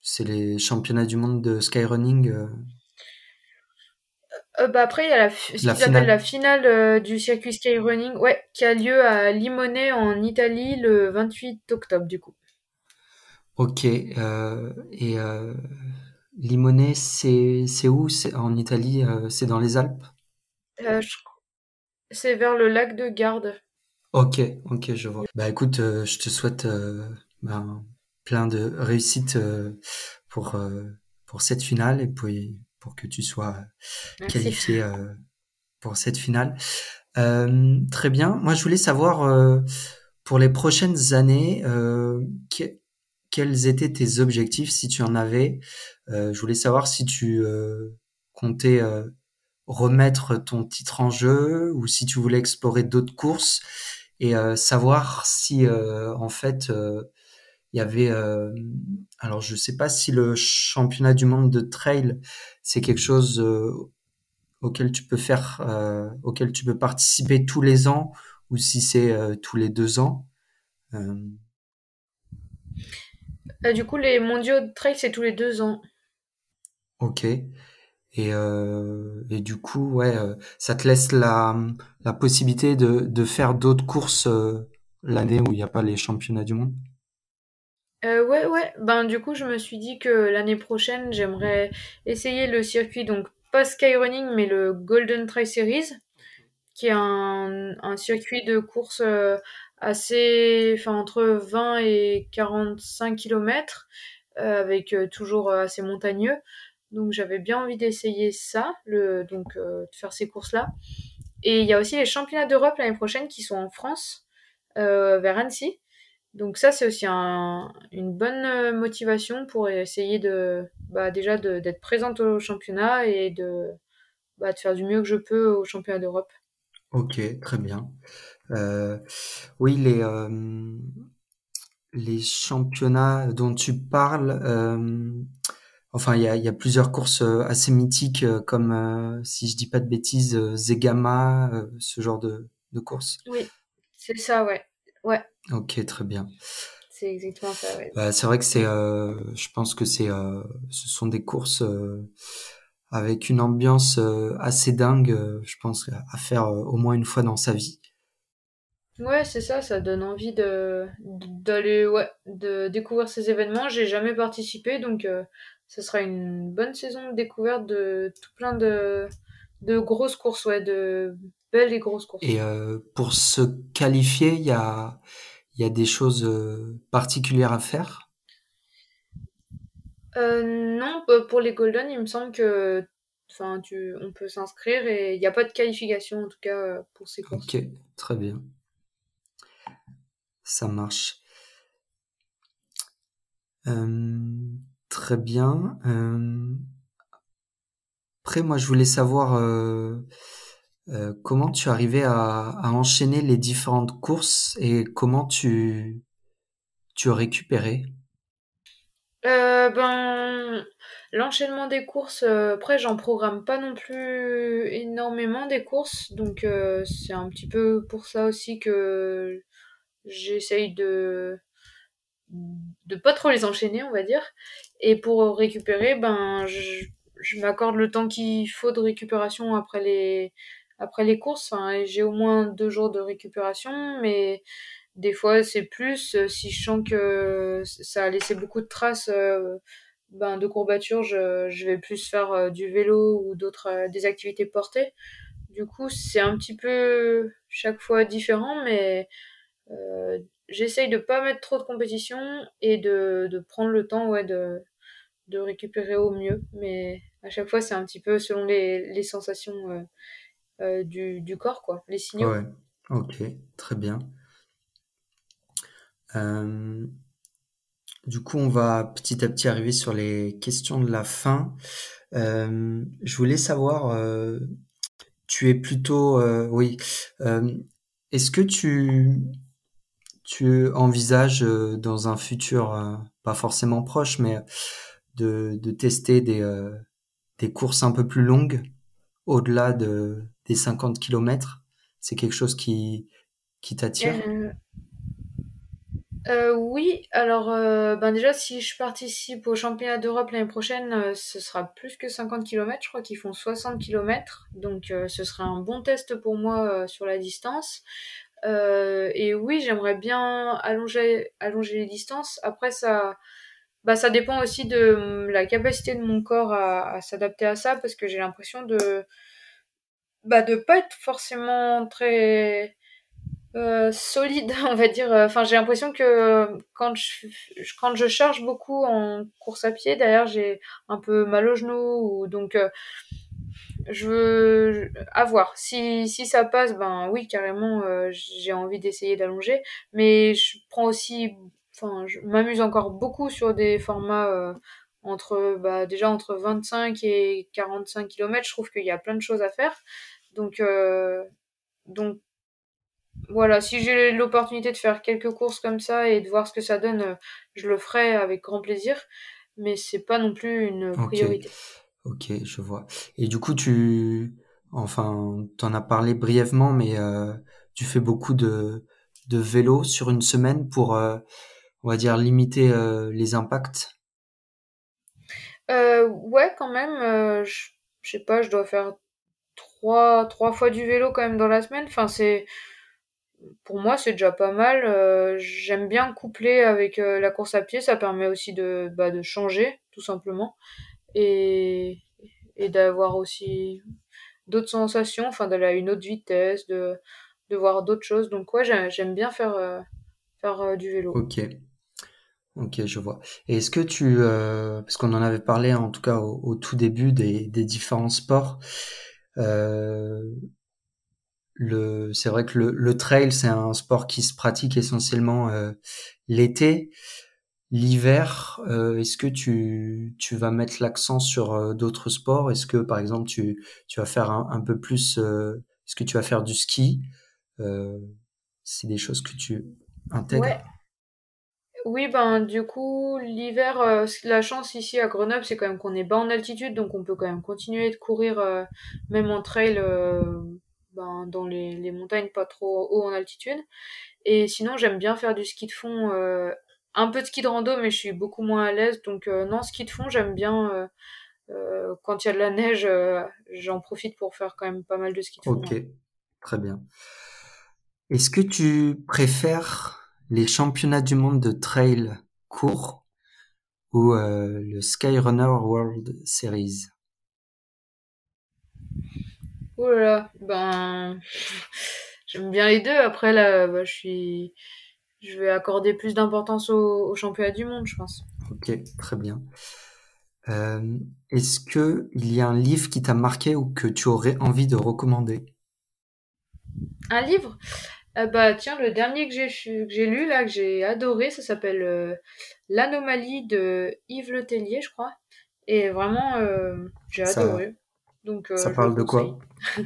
c'est les championnats du monde de skyrunning. Euh... Euh, bah après, il y a la, ce qu'ils appellent la finale euh, du circuit skyrunning, ouais, qui a lieu à Limone en Italie le 28 octobre du coup. Ok, euh, et Limone, c'est c'est où? C'est en Italie C'est dans les Alpes? Je... C'est vers le lac de Garde. Ok, ok, je vois. Bah écoute, je te souhaite ben, plein de réussite euh, pour euh, pour cette finale et puis pour que tu sois qualifié euh, pour cette finale. très bien. Moi, je voulais savoir pour les prochaines années quels étaient tes objectifs si tu en avais? je voulais savoir si tu comptais remettre ton titre en jeu ou si tu voulais explorer d'autres courses et savoir si en fait il y avait, euh, alors je sais pas si le championnat du monde de trail c'est quelque chose euh, auquel tu peux faire, euh, auquel tu peux participer tous les ans ou si c'est tous les deux ans. du coup, les mondiaux de trail c'est tous les deux ans. Ok. Et, et du coup, ouais, ça te laisse la, la possibilité de, de faire d'autres courses l'année où il n'y a pas les championnats du monde? Euh, ouais, ouais. Ben, du coup, je me suis dit que l'année prochaine, j'aimerais essayer le circuit, donc pas Skyrunning, mais le Golden Trail Series, qui est un, circuit de course euh, assez, enfin, entre 20 et 45 km, euh, avec toujours assez montagneux. Donc, j'avais bien envie d'essayer ça, le, donc, de faire ces courses-là. Et il y a aussi les championnats d'Europe l'année prochaine qui sont en France, vers Annecy. Donc ça, c'est aussi un, une bonne euh, motivation pour essayer de, bah, déjà d'être présente au championnat et de, bah, de faire du mieux que je peux au championnat d'Europe. Ok, très bien. Euh, oui, les, euh, les championnats dont tu parles, euh, enfin, il y a, y a, plusieurs courses assez mythiques comme, si je dis pas de bêtises, Zegama, ce genre de, de courses. Oui, c'est ça, ouais. Ouais. Ok, très bien. C'est exactement ça, ouais. Bah, c'est vrai que c'est, euh, je pense que c'est, euh, ce sont des courses euh, avec une ambiance assez dingue, je pense, à faire au moins une fois dans sa vie. Ouais, c'est ça, ça donne envie de d'aller, ouais, de découvrir ces événements. J'ai jamais participé, donc ce sera une bonne saison de découverte de tout plein de de grosses courses, ouais, de belles et grosses courses. Et euh, pour se qualifier, il y a, y a des choses euh, particulières à faire? Euh, Non, pour les Golden, il me semble que enfin, tu, on peut s'inscrire et il n'y a pas de qualification en tout cas pour ces courses. Ok, très bien. Ça marche. très bien. Après, moi, je voulais savoir euh, comment tu arrivais à, enchaîner les différentes courses et comment tu, tu récupérais? Euh, ben, l'enchaînement des courses, euh, après, j'en programme pas non plus énormément des courses, donc c'est un petit peu pour ça aussi que j'essaye de de pas trop les enchaîner, on va dire. Et pour récupérer, ben, je m'accorde le temps qu'il faut de récupération après les, après les courses. j'ai au moins deux jours de récupération, mais des fois c'est plus. Si je sens que ça a laissé beaucoup de traces euh, ben, de courbatures, je, vais plus faire euh, du vélo ou d'autres euh, des activités portées. Du coup, c'est un petit peu chaque fois différent, mais euh, j'essaye de pas mettre trop de compétition et de, prendre le temps ouais, de, récupérer au mieux. Mais à chaque fois, c'est un petit peu selon les, sensations euh, euh, du, du, corps, quoi, les signaux. Ouais, ok, très bien. Euh, du coup, on va petit à petit arriver sur les questions de la fin. Euh, je voulais savoir, tu es plutôt, oui, est-ce que tu, tu envisages dans un futur, pas forcément proche, mais de, de tester des, des courses un peu plus longues, au-delà de, des 50 km C'est quelque chose qui, qui t'attire? Euh, euh, Oui, alors euh, ben déjà si je participe au championnat d'Europe l'année prochaine, ce sera plus que 50 km, je crois qu'ils font 60 km, donc ce sera un bon test pour moi sur la distance. et oui, j'aimerais bien allonger, allonger les distances. Après ça bah, ça dépend aussi de hum, la capacité de mon corps à s'adapter à ça, parce que j'ai l'impression de bah, de pas être forcément très euh, solide, on va dire. Enfin, j'ai l'impression que quand je, charge beaucoup en course à pied, d'ailleurs, j'ai un peu mal au genou, ou, donc euh, je veux à voir. Si, si ça passe, ben oui, carrément, euh, j'ai envie d'essayer d'allonger, mais je prends aussi enfin, je m'amuse encore beaucoup sur des formats entre, bah, déjà entre 25 et 45 km. Je trouve qu'il y a plein de choses à faire. Donc, euh, donc voilà, si j'ai l'opportunité de faire quelques courses comme ça et de voir ce que ça donne, euh, je le ferai avec grand plaisir. Mais c'est pas non plus une priorité. Ok, je vois. Et du coup, tu, enfin, t'en as parlé brièvement, mais euh, tu fais beaucoup de, de vélo sur une semaine pour euh, on va dire, limiter euh, les impacts? Ouais, quand même. Je, sais pas, je dois faire trois, trois fois du vélo quand même dans la semaine. Enfin, c'est pour moi, c'est déjà pas mal. Euh, J'aime bien coupler avec euh, la course à pied. Ça permet aussi de, bah, de changer, tout simplement. Et, et d'avoir aussi d'autres sensations, enfin d'aller à une autre vitesse, de, de voir d'autres choses. Donc ouais, j'aime bien faire, euh, faire du vélo. Ok. Ok, je vois. Et est-ce que tu, parce qu'on en avait parlé en tout cas au, au tout début des, des différents sports, le, c'est vrai que le, le trail c'est un sport qui se pratique essentiellement euh, l'été. L'hiver, euh, est-ce que tu, tu vas mettre l'accent sur euh, d'autres sports? Est-ce que par exemple tu, tu vas faire un, peu plus, euh, est-ce que tu vas faire du ski? C'est des choses que tu intègres. Oui, ben du coup, l'hiver, euh, la chance ici à Grenoble, c'est quand même qu'on est bas en altitude, donc on peut quand même continuer de courir, euh, même en trail, euh, ben, dans les, les montagnes pas trop haut en altitude. Et sinon, j'aime bien faire du ski de fond, euh, un peu de ski de rando, mais je suis beaucoup moins à l'aise. Donc euh, non, ski de fond, j'aime bien. euh, euh, quand il y a de la neige, euh, j'en profite pour faire quand même pas mal de ski de fond. Ok, très bien. Est-ce que tu préfères les championnats du monde de trail court ou euh, le Skyrunner World Series Oh là là, ben j'aime bien les deux. Après là, bah, je suis, je vais accorder plus d'importance au, au championnat du monde, je pense. Ok, très bien. Euh, est-ce que il y a un livre qui t'a marqué ou que tu aurais envie de recommander? Un livre? Euh, bah tiens, le dernier que j'ai que j'ai lu là, que j'ai adoré, ça s'appelle euh, L'Anomalie de Yves Le Tellier, je crois. Et vraiment, euh, j'ai Ça, adoré. Donc ça euh, le parle de quoi?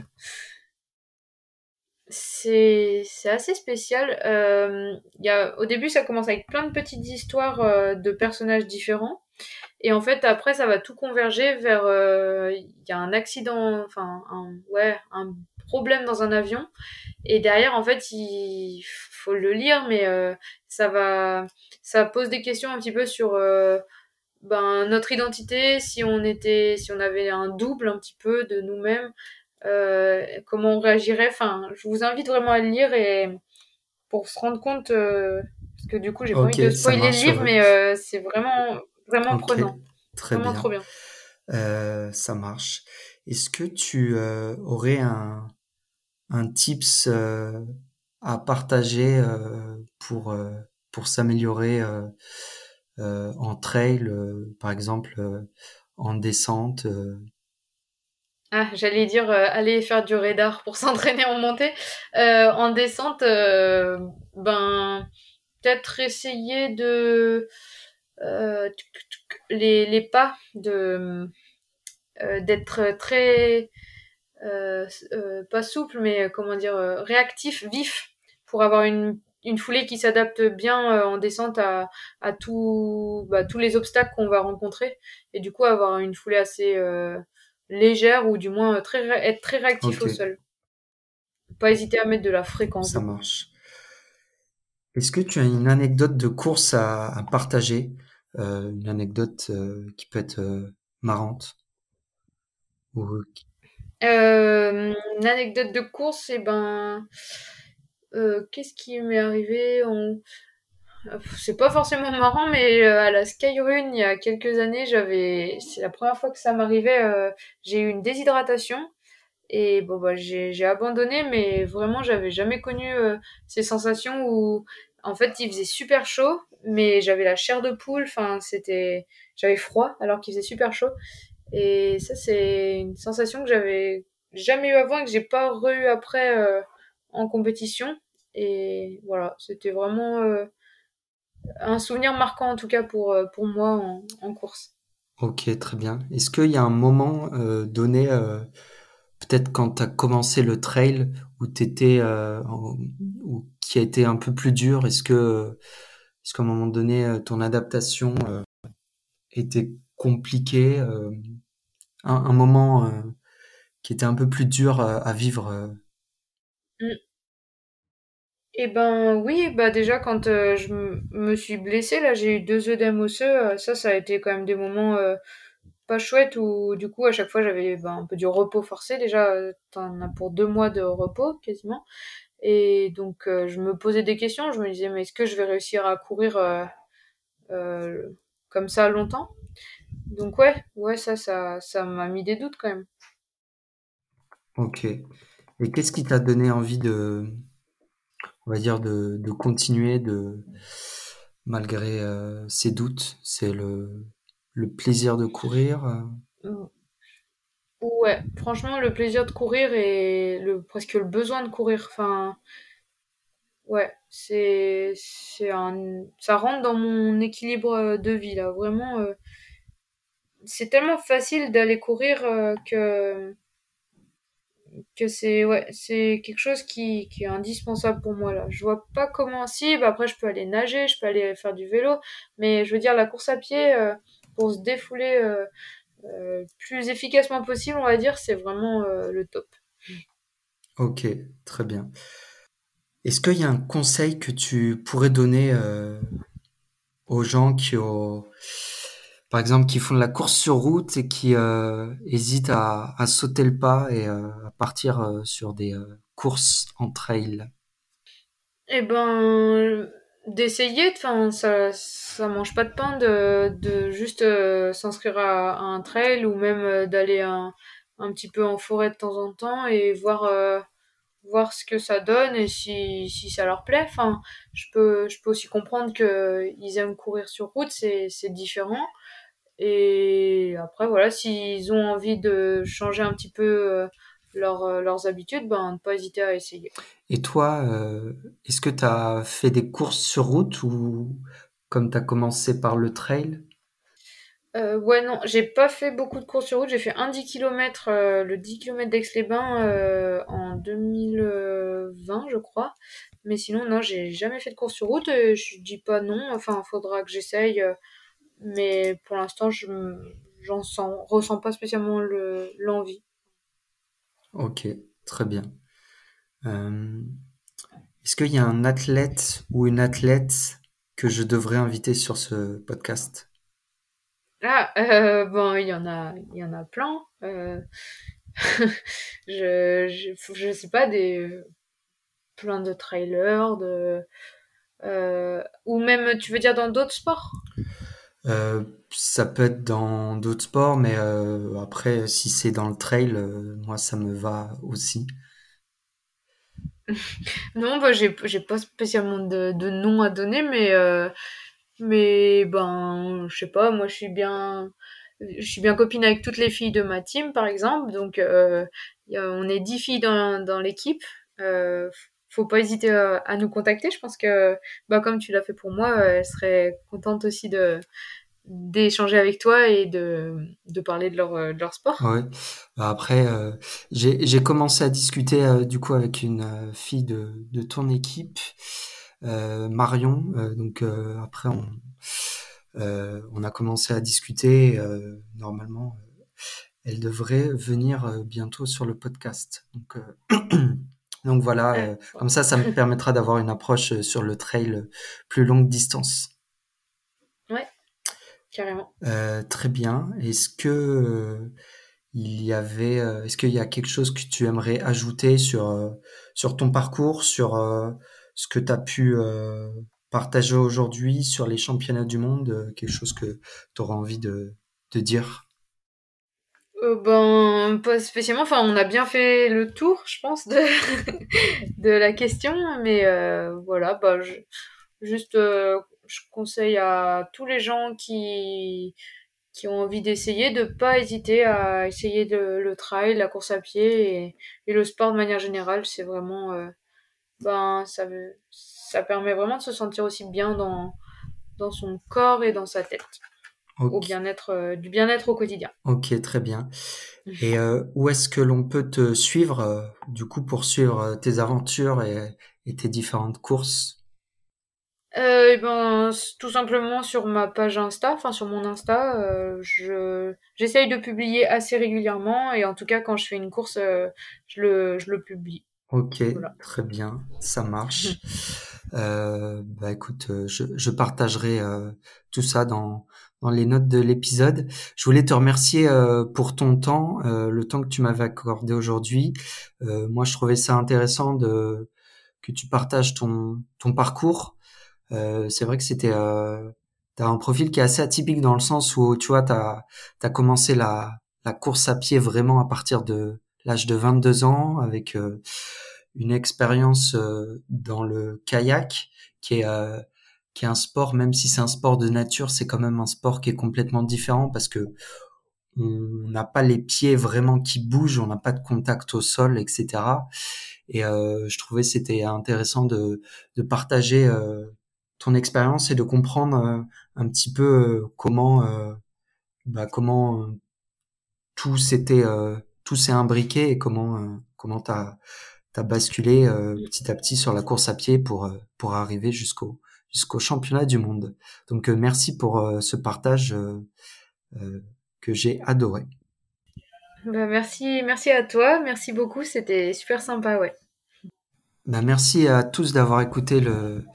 C'est assez spécial. Il y a, au début, ça commence avec plein de petites histoires de personnages différents. Et en fait, après, ça va tout converger vers... Il y a un accident, enfin, un, ouais, un problème dans un avion. Et derrière, en fait, il faut le lire, mais euh, ça va... Ça pose des questions un petit peu sur euh, ben, notre identité, si on était... Si on avait un double un petit peu de nous-mêmes, euh, comment on réagirait. Enfin, je vous invite vraiment à le lire et pour se rendre compte... parce que du coup, j'ai pas envie Ok, de spoiler le livre, mais c'est vraiment, vraiment prenant. très Vraiment trop bien. ça marche. Est-ce que tu aurais un, un tips euh, à partager euh, pour euh, pour s'améliorer en trail, par exemple en descente? Ah, j'allais dire aller faire du radar pour s'entraîner en montée. En descente, ben peut-être essayer de les, les pas de d'être très pas souple, mais euh, comment dire euh, réactif, vif pour avoir une une foulée qui s'adapte bien euh, en descente à, à tout, bah, tous les obstacles qu'on va rencontrer et du coup avoir une foulée assez euh, légère ou du moins euh, très être très réactif au sol. Pas hésiter à mettre de la fréquence ça marche. Est-ce que tu as une anecdote de course à, à partager? Euh, une anecdote euh, qui peut être euh, marrante? Ou Euh, une anecdote de course, et ben, euh, qu'est-ce qui m'est arrivé? On... C'est pas forcément marrant, mais euh, à la Skyrun, il y a quelques années, j'avais, c'est la première fois que ça m'arrivait, euh, j'ai eu une déshydratation et bon bah j'ai j'ai abandonné, mais vraiment j'avais jamais connu euh, ces sensations où en fait il faisait super chaud, mais j'avais la chair de poule, enfin c'était, j'avais froid alors qu'il faisait super chaud et ça, c'est une sensation que j'avais jamais eu avant et que j'ai pas re-eu après euh, en compétition. Et voilà, c'était vraiment euh, un souvenir marquant en tout cas pour, euh, pour moi en, course. Ok, très bien. Est-ce qu'il y a un moment donné, peut-être quand tu as commencé le trail, où t'étais, ou qui a été un peu plus dur? Est-ce que, est-ce qu'à un moment donné, ton adaptation était compliquée? euh, un, moment euh, qui était un peu plus dur euh, à vivre? euh, Mm. Et ben oui, bah déjà quand je me suis blessée, là j'ai eu deux œdèmes osseux, ça ça a été quand même des moments pas chouettes où du coup à chaque fois j'avais ben, un peu du repos forcé, déjà t'en as pour deux mois de repos quasiment. Et donc, je me posais des questions. Je me disais, mais est-ce que je vais réussir à courir comme ça longtemps? Donc ouais, ouais, ça, ça, ça m'a mis des doutes quand même. Ok. Et qu'est-ce qui t'a donné envie de, on va dire, de, de continuer de, malgré euh, ces doutes? C'est le, le plaisir de courir? euh? Ouais, franchement, le plaisir de courir et le presque le besoin de courir. Enfin, ouais, c'est c'est un, ça rentre dans mon équilibre euh, de vie là. Vraiment, euh, c'est tellement facile d'aller courir euh, que que c'est ouais, c'est quelque chose qui, qui est indispensable pour moi là. Je vois pas comment si bah après je peux aller nager, je peux aller faire du vélo, mais je veux dire la course à pied euh, pour se défouler euh, euh, plus efficacement possible, on va dire, c'est vraiment le top. Ok, très bien. Est-ce qu'il y a un conseil que tu pourrais donner aux gens qui ont, par exemple, qui font de la course sur route et qui euh, hésitent à, sauter le pas et euh, à partir euh, sur des courses en trail? Et ben d'essayer, enfin ça ça mange pas de pain de, juste s'inscrire à, un trail ou même d'aller un, un petit peu en forêt de temps en temps et voir voir ce que ça donne et si, si ça leur plaît. Enfin, je peux, je peux aussi comprendre qu'ils aiment courir sur route, c'est différent. Et après, voilà, s'ils ont envie de changer un petit peu leur, leurs habitudes, ben, ne pas hésiter à essayer. Et toi, euh, est-ce que tu as fait des courses sur route ou comme tu as commencé par le trail? Euh, ouais, non, j'ai pas fait beaucoup de courses sur route. J'ai fait un 10 km, euh, le 10 km d'Aix-les-Bains euh, en 2020, je crois. Mais sinon, non, j'ai jamais fait de course sur route. Et je dis pas non. Enfin, faudra que j'essaye. Mais pour l'instant, je j'en sens, ressens pas spécialement le, l'envie. Ok, très bien. Euh, est-ce qu'il y a un athlète ou une athlète que je devrais inviter sur ce podcast? Ah, euh, bon, il y en a, il y en a plein. Euh, je, je, je sais pas, des, plein de trailers, de, ou même, tu veux dire dans d'autres sports? Euh, ça peut être dans d'autres sports, mais euh, après, si c'est dans le trail, euh, moi, ça me va aussi. Non, bah, j'ai, pas spécialement de, nom à donner, mais, mais ben, je sais pas, moi je suis bien, je suis bien copine avec toutes les filles de ma team, par exemple, donc on est dix filles dans, dans l'équipe. Faut pas hésiter à, nous contacter. Je pense que, bah, comme tu l'as fait pour moi, elle serait contente aussi de d'échanger avec toi et de, de parler de leur, euh, de leur sport. Ouais. Bah, Après, euh, j'ai commencé à discuter euh, du coup avec une fille de, de ton équipe, euh, Marion. Donc après, on, on a commencé à discuter. normalement, elle devrait venir bientôt sur le podcast. Donc, donc voilà, comme ça, ça me permettra d'avoir une approche sur le trail plus longue distance. Carrément. Euh, très bien. Est-ce que euh, il y avait, euh, est-ce qu'il y a quelque chose que tu aimerais ajouter sur sur ton parcours, sur ce que tu as pu partager aujourd'hui sur les championnats du monde, quelque chose que tu auras envie de, de dire? Euh, ben, pas spécialement. Enfin, on a bien fait le tour, je pense, de, de la question. Mais euh, voilà, bah, je, juste, euh, je conseille à tous les gens qui, qui ont envie d'essayer de pas hésiter à essayer le, le trail, la course à pied et, et le sport de manière générale. C'est vraiment, euh, ben, ça, ça permet vraiment de se sentir aussi bien dans, dans son corps et dans sa tête, au bien-être, euh, du bien-être au quotidien. ok, très bien. Et euh, où est-ce que l'on peut te suivre, du coup, pour suivre tes aventures et, et tes différentes courses? Euh, eh ben, tout simplement sur ma page Insta, enfin sur mon Insta, euh, je j'essaye de publier assez régulièrement et en tout cas quand je fais une course, euh, je le je le publie. Ok, Voilà. très bien, ça marche. Euh, bah écoute, euh, je, je partagerai euh, tout ça dans, dans les notes de l'épisode. Je voulais te remercier euh, pour ton temps, euh, le temps que tu m'avais accordé aujourd'hui. Euh, moi, je trouvais ça intéressant de que tu partages ton, ton parcours. Euh, c'est vrai que c'était euh, t'as un profil qui est assez atypique dans le sens où tu vois t'as t'as commencé la la course à pied vraiment à partir de l'âge de 22 ans avec euh, une expérience euh, dans le kayak qui est euh, qui est un sport même si c'est un sport de nature c'est quand même un sport qui est complètement différent parce que on n'a pas les pieds vraiment qui bougent on n'a pas de contact au sol etc et euh, je trouvais c'était intéressant de de partager ton expérience et de comprendre euh, un petit peu euh, comment euh, bah, comment tout s'était tout s'est imbriqué et comment comment t'as t'as basculé petit à petit sur la course à pied pour pour arriver jusqu'au jusqu'au championnat du monde. Donc merci pour ce partage que j'ai adoré. Bah, merci, merci à toi, merci beaucoup, c'était super sympa, ouais. Bah, merci à tous d'avoir écouté le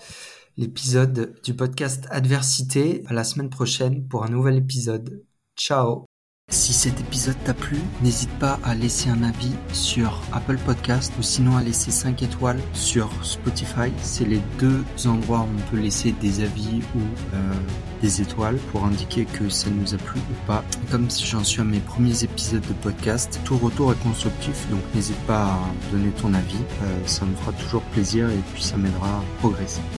l'épisode du podcast Adversité. À la semaine prochaine pour un nouvel épisode. Ciao Si cet épisode t'a plu, n'hésite pas à laisser un avis sur Apple Podcast ou sinon à laisser 5 étoiles sur Spotify. C'est les deux endroits où on peut laisser des avis ou euh, des étoiles pour indiquer que ça nous a plu ou pas. Comme j'en suis à mes premiers épisodes de podcast, tout retour est constructif, donc n'hésite pas à donner ton avis. Euh, ça me fera toujours plaisir et puis ça m'aidera à progresser.